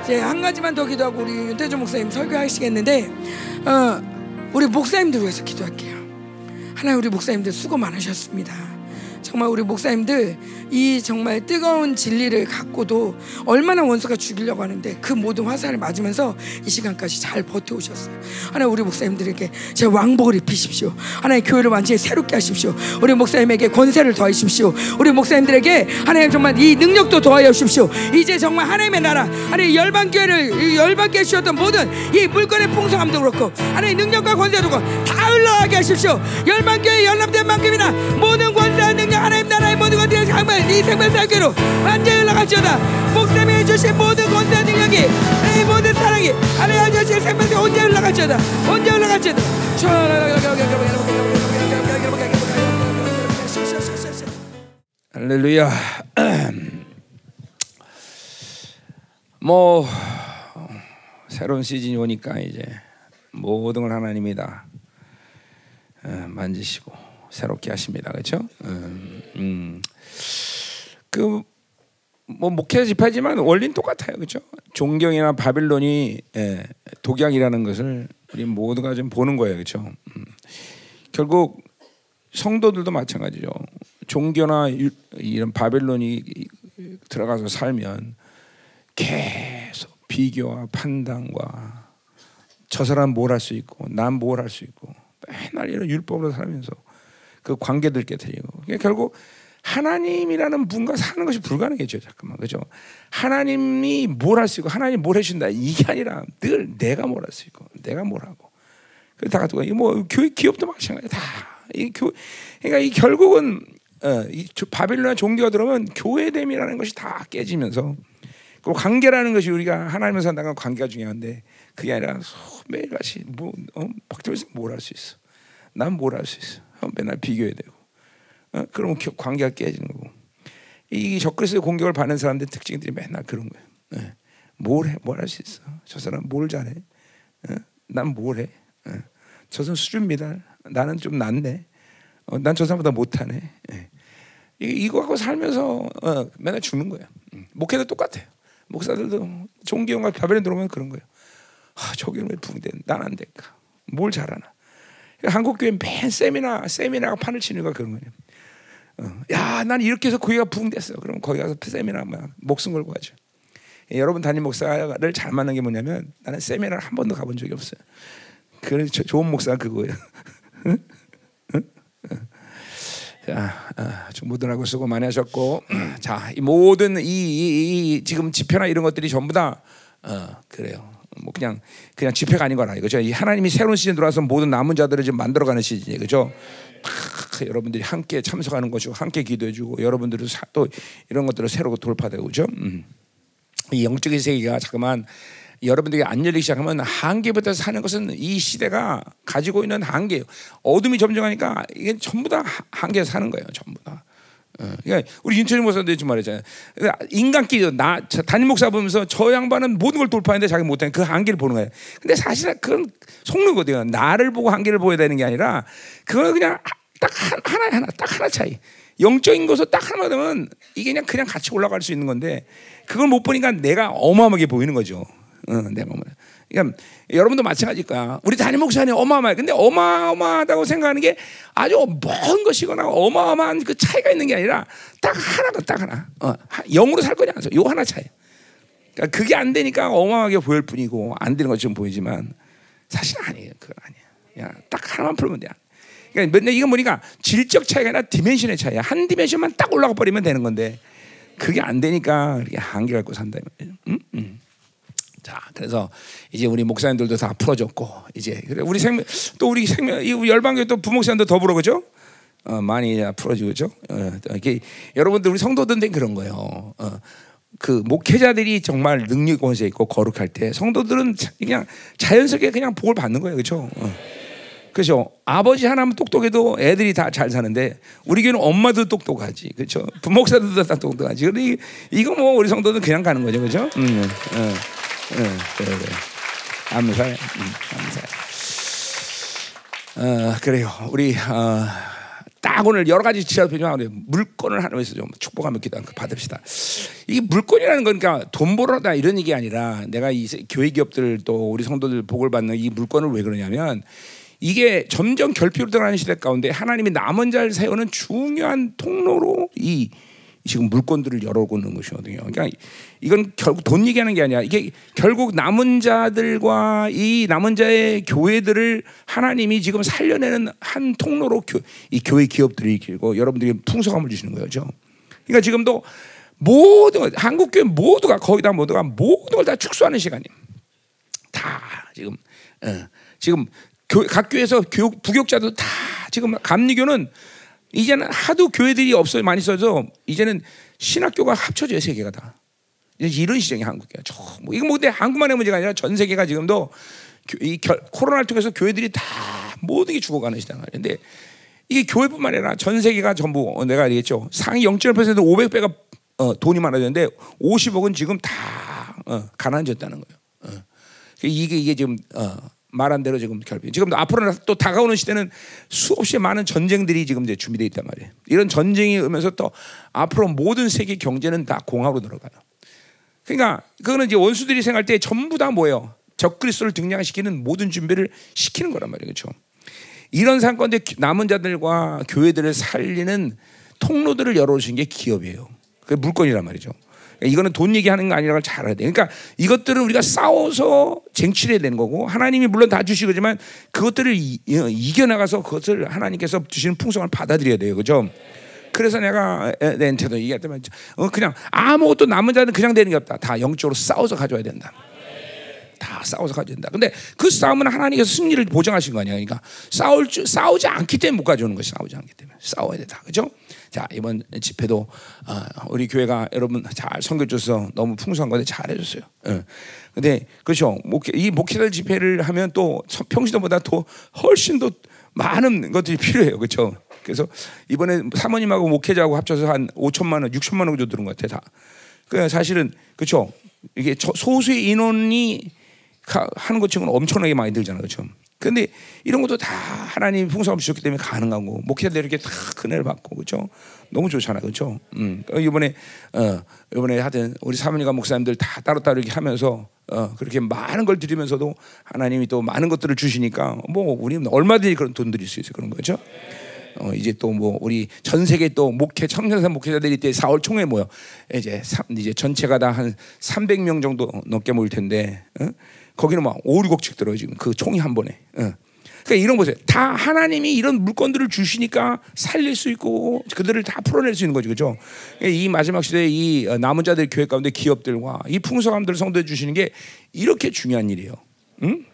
[SPEAKER 2] 이제 한 가지만 더 기도하고 우리 윤태주 목사님 설교하시겠는데 어, 우리 목사님들 위해서 기도할게요 하나님 우리 목사님들 수고 많으셨습니다 정말 우리 목사님들 이 정말 뜨거운 진리를 갖고도 얼마나 원수가 죽이려고 하는데 그 모든 화살을 맞으면서 이 시간까지 잘 버텨오셨어요. 하나님 우리 목사님들에게 제 왕복을 입히십시오. 하나님 교회를 완전히 새롭게 하십시오. 우리 목사님에게 권세를 더하십시오. 우리 목사님들에게 하나님 정말 이 능력도 더하여 주십시오. 이제 정말 하나님의 나라, 하나님 열방 교회를 열방 교회 주셨던 모든 이 물건의 풍성함도 그렇고 하나님 능력과 권세도 그렇고 다 흘러가게 하십시오. 열방 교회 연합된 만큼이나 모든 권세와 능력 하나님 나라의 모든 것들이 정말 이 생명사교로 완전히 올라갈지어다 목사님이 해주신 모든 권세와 능력이 이 모든 사랑이 하나님 해주신 생명사 언제 올라갈지어다 언제 올라갈지어다
[SPEAKER 3] 할렐루야. 뭐 새로운 시즌이 오니까 이제 모든 걸 하나님이 다 어, 만지시고
[SPEAKER 1] 새롭게 하십니다. 그렇죠? 음, 음. 그 뭐 목회 집회지만 원리는 똑같아요. 그렇죠? 존경이나 바빌론이 예, 독약이라는 것을 우리 모두가 좀 보는 거예요. 그렇죠? 음. 결국 성도들도 마찬가지죠. 종교나 유- 이런 바벨론이 들어가서 살면 계속 비교와 판단과 저 사람 뭘 할 수 있고 난 뭘 할 수 있고 맨날 이런 율법으로 살면서 그 관계들 깨뜨리고. 그러니까 결국 하나님이라는 분과 사는 것이 불가능해져 잠깐만. 그죠? 하나님이 뭘 할 수 있고 하나님 뭘 해준다. 이게 아니라 늘 내가 뭘 할 수 있고 내가 뭘 하고. 그다 가지고 이뭐 교회 기업도 마찬가지 다이 교 그러니까 이 결국은 어, 이 조- 바빌론 종교가 들어오면 교회됨이라는 것이 다 깨지면서 그 관계라는 것이 우리가 하나님을 산다는 건 관계가 중요한데 그게 아니라 매일같이 뭐 어, 박정희 뭘할 수 있어? 난 뭘 할 수 있어? 어, 맨날 비교해야 되고 어? 그러면 겨- 관계가 깨지는 거고 이 적그리스도의 공격을 받는 사람들 특징들이 맨날 그런 거예요. 예. 뭘 해? 뭘 할 수 있어? 저 사람 뭘 잘해? 어? 난뭘 해? 어. 저 사람 수준입니다. 나는 좀 낫네. 어, 난저 사람보다 못하네. 예. 이- 이거 하고 살면서 어, 맨날 죽는 거예요. 음. 목회도 똑같아요. 목사들도 종교와 바벨론 들어오면 그런 거예요. 아, 저기는 왜 붕대? 난안 될까? 뭘 잘하나? 한국 교회 맨 세미나 세미나가 판을 치는 거 그런 거예요. 어, 야, 난 이렇게 해서 교회가 부흥됐어. 그럼 거기 가서 세미나 막 목숨 걸고 하죠. 예, 여러분 담임 목사를 잘 만난 게 뭐냐면 나는 세미나를 한 번도 가본 적이 없어요. 그 좋은 목사가 그거예요. *laughs* 자, 아, 모두라고 수고 많이 하셨고, 자, 이 모든 이, 이, 이 지금 집회나 이런 것들이 전부 다 어, 그래요. 뭐 그냥 그냥 집회가 아닌 거라 이거죠. 이 하나님이 새로운 시즌 들어와서 모든 남은 자들을 지금 만들어가는 시즌이에요, 그죠? 팍, 여러분들이 함께 참석하는 것이고 함께 기도해주고 여러분들도 사- 또 이런 것들을 새로 돌파되고 그죠? 음. 이 영적인 세계가 잠깐만 여러분들이 안 열리기 시작하면 한계부터 사는 것은 이 시대가 가지고 있는 한계예요. 어둠이 점점하니까 이게 전부 다 하- 한계에 사는 거예요. 전부 다. 어, 그러니까 우리 윤철이 목사도 지금 말했잖아요. 그러니까 인간끼리 나저 담임 목사 보면서 저 양반은 모든 걸 돌파했는데 자기 못하는 그 한계를 보는 거예요. 근데 사실은 그건 속는 거거든요. 나를 보고 한계를 보여야 되는 게 아니라 그거는 그냥 딱 한- 하나 하나 딱 하나 차이. 영적인 것을 딱 하나만 되면 이게 그냥 그냥 같이 올라갈 수 있는 건데 그걸 못 보니까 내가 어마어마하게 보이는 거죠. 어, 내가 어마. 그러니까 여러분도 마찬가지일 거야. 우리 담임 목사님 어마어마해. 근데 어마어마하다고 생각하는 게 아주 먼 것이거나 어마어마한 그 차이가 있는 게 아니라 딱 하나가 딱 하나. 어, 하- 영으로 살 거냐? 요 하나 차이. 그러니까 그게 안 되니까 어마어마하게 보일 뿐이고 안 되는 것처럼 보이지만 사실 아니에요. 그건 아니야. 야, 딱 하나만 풀면 돼. 그러니까 근데 이건 뭐니까 질적 차이가 아니라 dimension의 차이야. 한 dimension만 딱 올라가 버리면 되는 건데 그게 안 되니까 이렇게 한계 갖고 산다. 음? 음. 자, 그래서 이제 우리 목사님들도 다 풀어졌고 이제 그래 우리 생명 또 우리 생명 이 열방교 또 부목사님도 더불어 그죠? 어, 많이 그죠? 어, 또 이게 여러분들 우리 성도들은 그런 거예요. 어, 그 목회자들이 정말 능력 권세 있고 거룩할 때 성도들은 자- 그냥 자연스럽게 그냥 복을 받는 거예요, 그렇죠? 어. 그렇죠. 아버지 하나면 똑똑해도 애들이 다 잘 사는데 우리 교회는 엄마도 똑똑하지, 그렇죠? 부목사들도 다 똑똑하지. 이- 이거 뭐 우리 성도는 그냥 가는 거죠, 그렇죠? 음, 음, 음, 그래, 그래. 감사해, 음, 감사해. 어, 그래요. 우리 어, 딱 오늘 여러 가지 지하도 우리 물건을 하나님께서 좀 축복하며 기도 받읍시다. 이 물건이라는 건 그러니까 돈 벌어다 이런 얘기 아니라 내가 이 세- 교회 기업들 또 우리 성도들 복을 받는 이 물건을 왜 그러냐면 이게 점점 결핍으로 들어가는 시대 가운데 하나님이 남은 자를 세우는 중요한 통로로 이 지금 물건들을 열어오는 것이거든요. 그러니까 이건 결국 돈 얘기하는 게 아니야. 이게 결국 남은 자들과 이 남은 자의 교회들을 하나님이 지금 살려내는 한 통로로 교, 이 교회 기업들이 길고 여러분들이 풍성함을 주시는 거죠. 그러니까 지금도 모든 한국 교회 모두가 거기다 모두가 모든 걸 다 축소하는 시간이에요. 다 지금 어, 지금 교, 각 교회에서 교육 부교육자도 다 지금 감리교는 이제는 하도 교회들이 없어요 많이 써서 이제는 신학교가 합쳐져요 세 개가 다 이제 이런 시장이 한국이야. 저뭐 이거 뭐 근데 한국만의 문제가 아니라 전 세계가 지금도 교- 이 결, 코로나를 통해서 교회들이 다 모든 게 죽어가는 시대가 근데 이게 교회뿐만 아니라 전 세계가 전부 어, 내가 얘기했죠 상위 0.1% 500배가 어, 돈이 많아졌는데 50억은 지금 다 어, 가난해졌다는 거예요. 어. 이게 이게 지금 어, 말한 대로 지금 결핍. 지금 앞으로 또 다가오는 시대는 수없이 많은 전쟁들이 지금 이제 준비되어 있단 말이에요. 이런 전쟁이 오면서 또 앞으로 모든 세계 경제는 다 공화로 들어가요. 그러니까 그거는 이제 원수들이 생각할 때 전부 다 뭐예요? 적그리스도를 등장시키는 모든 준비를 시키는 거란 말이에요. 그렇죠? 이런 상권데 남은 자들과 교회들을 살리는 통로들을 열어주신 게 기업이에요. 그 물건이란 말이죠. 이거는 돈 얘기하는 거 아니라고 잘 알아야 돼. 그러니까 이것들은 우리가 싸워서 쟁취해야 되는 거고 하나님이 물론 다 주시거지만 그것들을 이, 겨나가서 그것을 하나님께서 주시는 풍성을 받아들여야 돼요. 그죠? 그래서 내가 렌테도 얘기했더만 어, 그냥 아무것도 남은 자는 그냥 되는 게 없다. 다 영적으로 싸워서 가져야 된다. 다 싸워서 가져야 된다. 근데 그 싸움은 하나님께서 승리를 보장하신 거 아니야. 그러니까 싸울 줄 싸우지 않기 때문에 못 가져오는 것이 싸우지 않기 때문에 싸워야 된다. 그죠? 자 이번 집회도 어, 우리 교회가 여러분 잘 섬겨줘서 너무 풍성한 건데 잘해줬어요. 예. 근데 그렇죠. 이 목회들 집회를 하면 또 평시도보다 더 훨씬 더 많은 것들이 필요해요. 그렇죠. 그래서 이번에 사모님하고 목회자하고 합쳐서 한 5천만 원, 6천만 원 정도 들은 것 같아 다. 그 사실은 그렇죠. 이게 소수의 인원이 하는 것처럼 엄청나게 많이 들잖아요. 그렇죠. 근데 이런 것도 다 하나님 풍성함 주셨기 때문에 가능한 거. 목회자들 이렇게 다 큰애를 받고 그렇죠. 너무 좋잖아요, 그렇죠. 음, 어, 이번에 어, 이번에 하여튼 우리 사모님과 목사님들 다 따로따로 이렇게 하면서 어, 그렇게 많은 걸 드리면서도 하나님이 또 많은 것들을 주시니까 뭐 우리는 얼마든지 그런 돈 드릴 수 있어요, 그런 거죠. 어, 이제 또 뭐 우리 전 세계 또 목회 청년산 목회자들이 때 4월 총회 모여 이제 삼, 이제 전체가 다 한 300명 정도 넘게 모일 텐데 어? 거기는 막 5, 6억씩 들어요 지금 그 총이 한 번에. 어. 그러니까 이런 보세요. 다 하나님이 이런 물건들을 주시니까 살릴 수 있고 그들을 다 풀어낼 수 있는 거죠, 그렇죠? 이 마지막 시대에 이 남은 자들 교회 가운데 기업들과 이 풍성함들을 성도해 주시는 게 이렇게 중요한 일이에요. 응?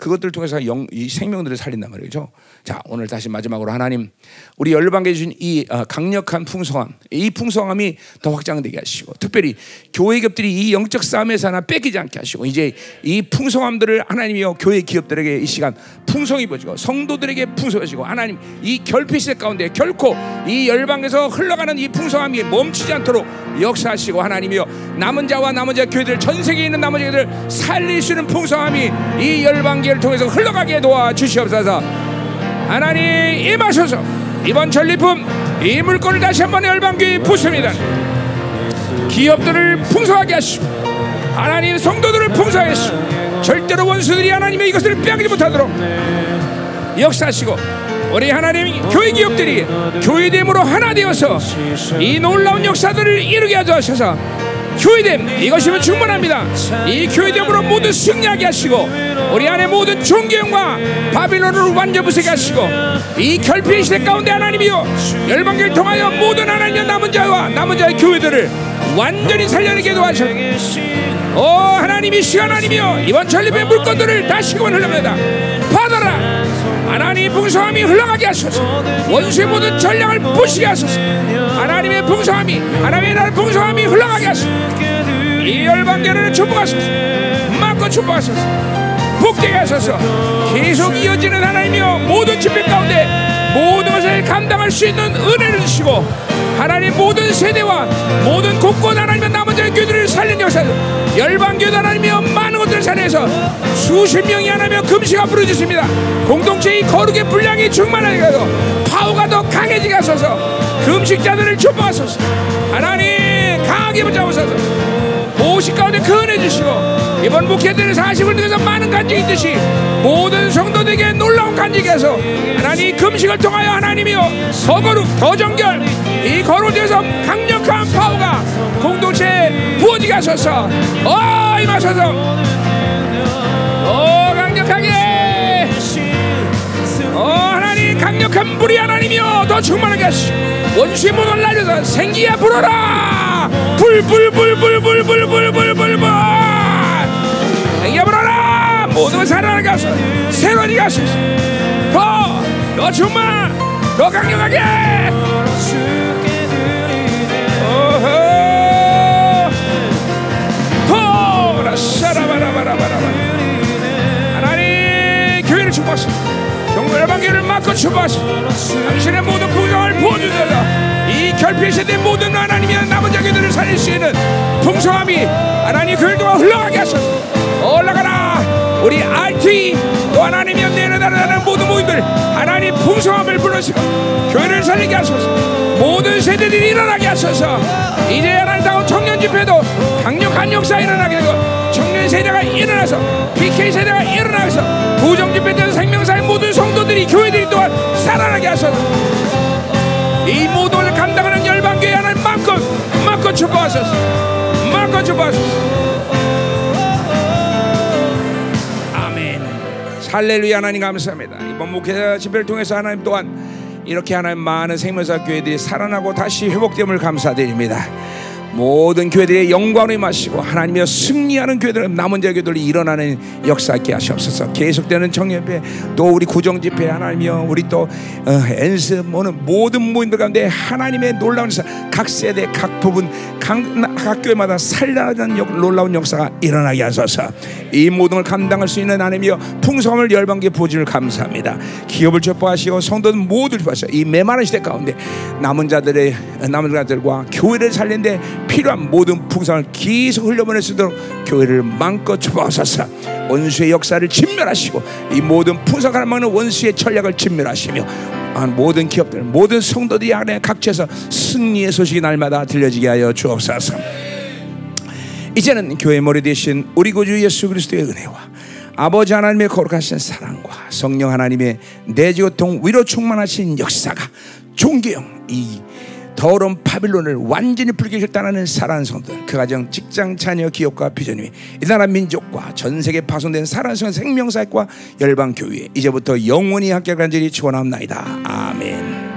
[SPEAKER 1] 그것들을 통해서 영, 이 생명들을 살린단 말이죠. 자, 오늘 다시 마지막으로 하나님 우리 열방에 주신 이 어, 강력한 풍성함, 이 풍성함이 더 확장되게 하시고 특별히 교회 기업들이 이 영적 싸움에서 하나 뺏기지 않게 하시고 이제 이 풍성함들을 하나님이여 교회 기업들에게 이 시간 풍성히 보시고 성도들에게 풍성하시고 하나님 이 결핍의 가운데 결코 이 열방에서 흘러가는 이 풍성함이 멈추지 않도록 역사하시고 하나님이여 남은 자와 남은 자 교회들 전 세계에 있는 남은 자들 살릴 수 있는 풍성함이 이 열방계 를 통해서 흘러가게 도와 주시옵소서. 하나님 임하소서. 이번 전리품 이 물건을 다시 한번 열방교회 부습니다. 기업들을 풍성하게 하시고 하나님 성도들을 풍성하게 하시고 절대로 원수들이 하나님의 이것을 빼앗지 못하도록 역사하시고 우리 하나님 교회 기업들이 교회됨으로 하나 되어서 이 놀라운 역사들을 이루게 하셔서 교회됨 이것이면 충분합니다. 이 교회됨으로 모두 승리하게 하시고 우리 안에 모든 존경과 바빌론을 완전 부수게 하시고 이 결핍의 시대 가운데 하나님이요 열방교를 통하여 모든 하나님의 남은 자와 남은 자의 교회들을 완전히 살려내게 도와주오 하나님이 시간 하나님이요 이번 전립의 물건들을 다시금 흘러내다. 받아라. 하나님의 풍성함이 흘러가게 하소서. 원수의 모든 전략을 부시게 하소서. 하나님의 풍성함이 하나님의 나라의 풍성함이 흘러가게 하소서. 이 열방계를 축복하소서. 막고 축복하소서 복되게 하소서. 계속 이어지는 하나님이여 모든 집회 가운데 모든 것을 감당할 수 있는 은혜를 주시고 하나님 모든 세대와 모든 곳곳 하나님의 자의 교들을 살린 역사 열방교회 하나님이여 많은 것들을 살려서 수십 명이 하나며 앞으로 주십니다. 공동체의 거룩의 분량이 충만하게 하소 파워가 더 강해지게 하소서. 금식자들을 축복하소서. 하나님 강하게 붙잡으소서 오십 가운데 근해 주시고 이번 목회들의 40을 통해서 많은 간증이 있듯이 모든 성도들에게 놀라운 해서 하나님 금식을 통하여 하나님이여 더 거룩 더 정결 이 거룩에서 강력한 파워가 공동체에 부어지게 하소서. 어 임하소서. 어 강력하게. 어 하나님 강력한 물이 하나님이여 더 충만하게 하시고 원수의 문을 날려서 생기야 불어라 불불불불불불불불불불 생기야 불어라 모든 살아나게 하소 새로이 가소 더더 충만 더 강력하게 하나님 교회를 정말 열방교를 막고 축복하시고 당신의 모든 부정을 부어주셔서 이 결핍 세대 모든 하나님의 남은 자기들을 살릴 수 있는 풍성함이 하나님 교회를 통해 흘러가게 하소서. 올라가라. 우리 RT 또 하나님이 내려다라는 모든 모임들 하나님 풍성함을 불러시고 교회를 살리게 하소서. 모든 세대들이 일어나게 하소서. 이제 하나님 다운 청년 집회도 강력한 역사 일어나게 하고 청년 세대가 일어나서 PK 세대가 일어나서 부정 집회 때 생명사의 모든 성 도들이 교회들이 또한 살아나게 하소서 이 모든을 감당하는 열방교회 하나님 마음껏 마음껏 축복하소서 마음껏 축복하소서. 할렐루야 하나님 감사합니다. 이번 목회자 집회를 통해서 하나님 또한 이렇게 하나님 많은 생명사 교회들이 살아나고 다시 회복됨을 감사드립니다. 모든 교회들의 영광을 임하시고 하나님의 승리하는 교회들 남은 자 교회들이 일어나는 역사 있게 하시옵소서. 계속되는 청년회 또 우리 구정집회 하나님이여 우리 또 어, 엔스 모는 모든 모임들 가운데 하나님의 놀라운 역사 각 세대 각 부분 각, 각 교회마다 살라는 역- 놀라운 역사가 일어나게 하소서. 이 모든 걸 감당할 수 있는 하나님이여 풍성함을 열방계 부어주를 감사합니다. 기업을 축복하시고 성도들 모두 축복하시고 이 메마른 시대 가운데 남은 자들의 남은 자들과 교회를 살리는데 필요한 모든 풍성을 계속 흘려보낼 수 있도록 교회를 마음껏 축복하소서. 원수의 역사를 진멸하시고 이 모든 풍성을 막는 원수의 전략을 진멸하시며 아, 모든 기업들 모든 성도들이 안에 각처에서 승리의 소식이 날마다 들려지게 하여 주옵소서. 이제는 교회 머리 대신 우리 구주 예수 그리스도의 은혜와 아버지 하나님의 거룩하신 사랑과 성령 하나님의 내지고통 위로 충만하신 역사가 존귀형 이 더러운 바빌론을 완전히 불게 결단하는 사랑하는 성도들 그 가정 직장 자녀 기업과 비전위 이 나라 민족과 전 세계 파손된 사랑하는 성도 생명사과 열방 교회 이제부터 영원히 함께 간절히 축원합나이다 아멘.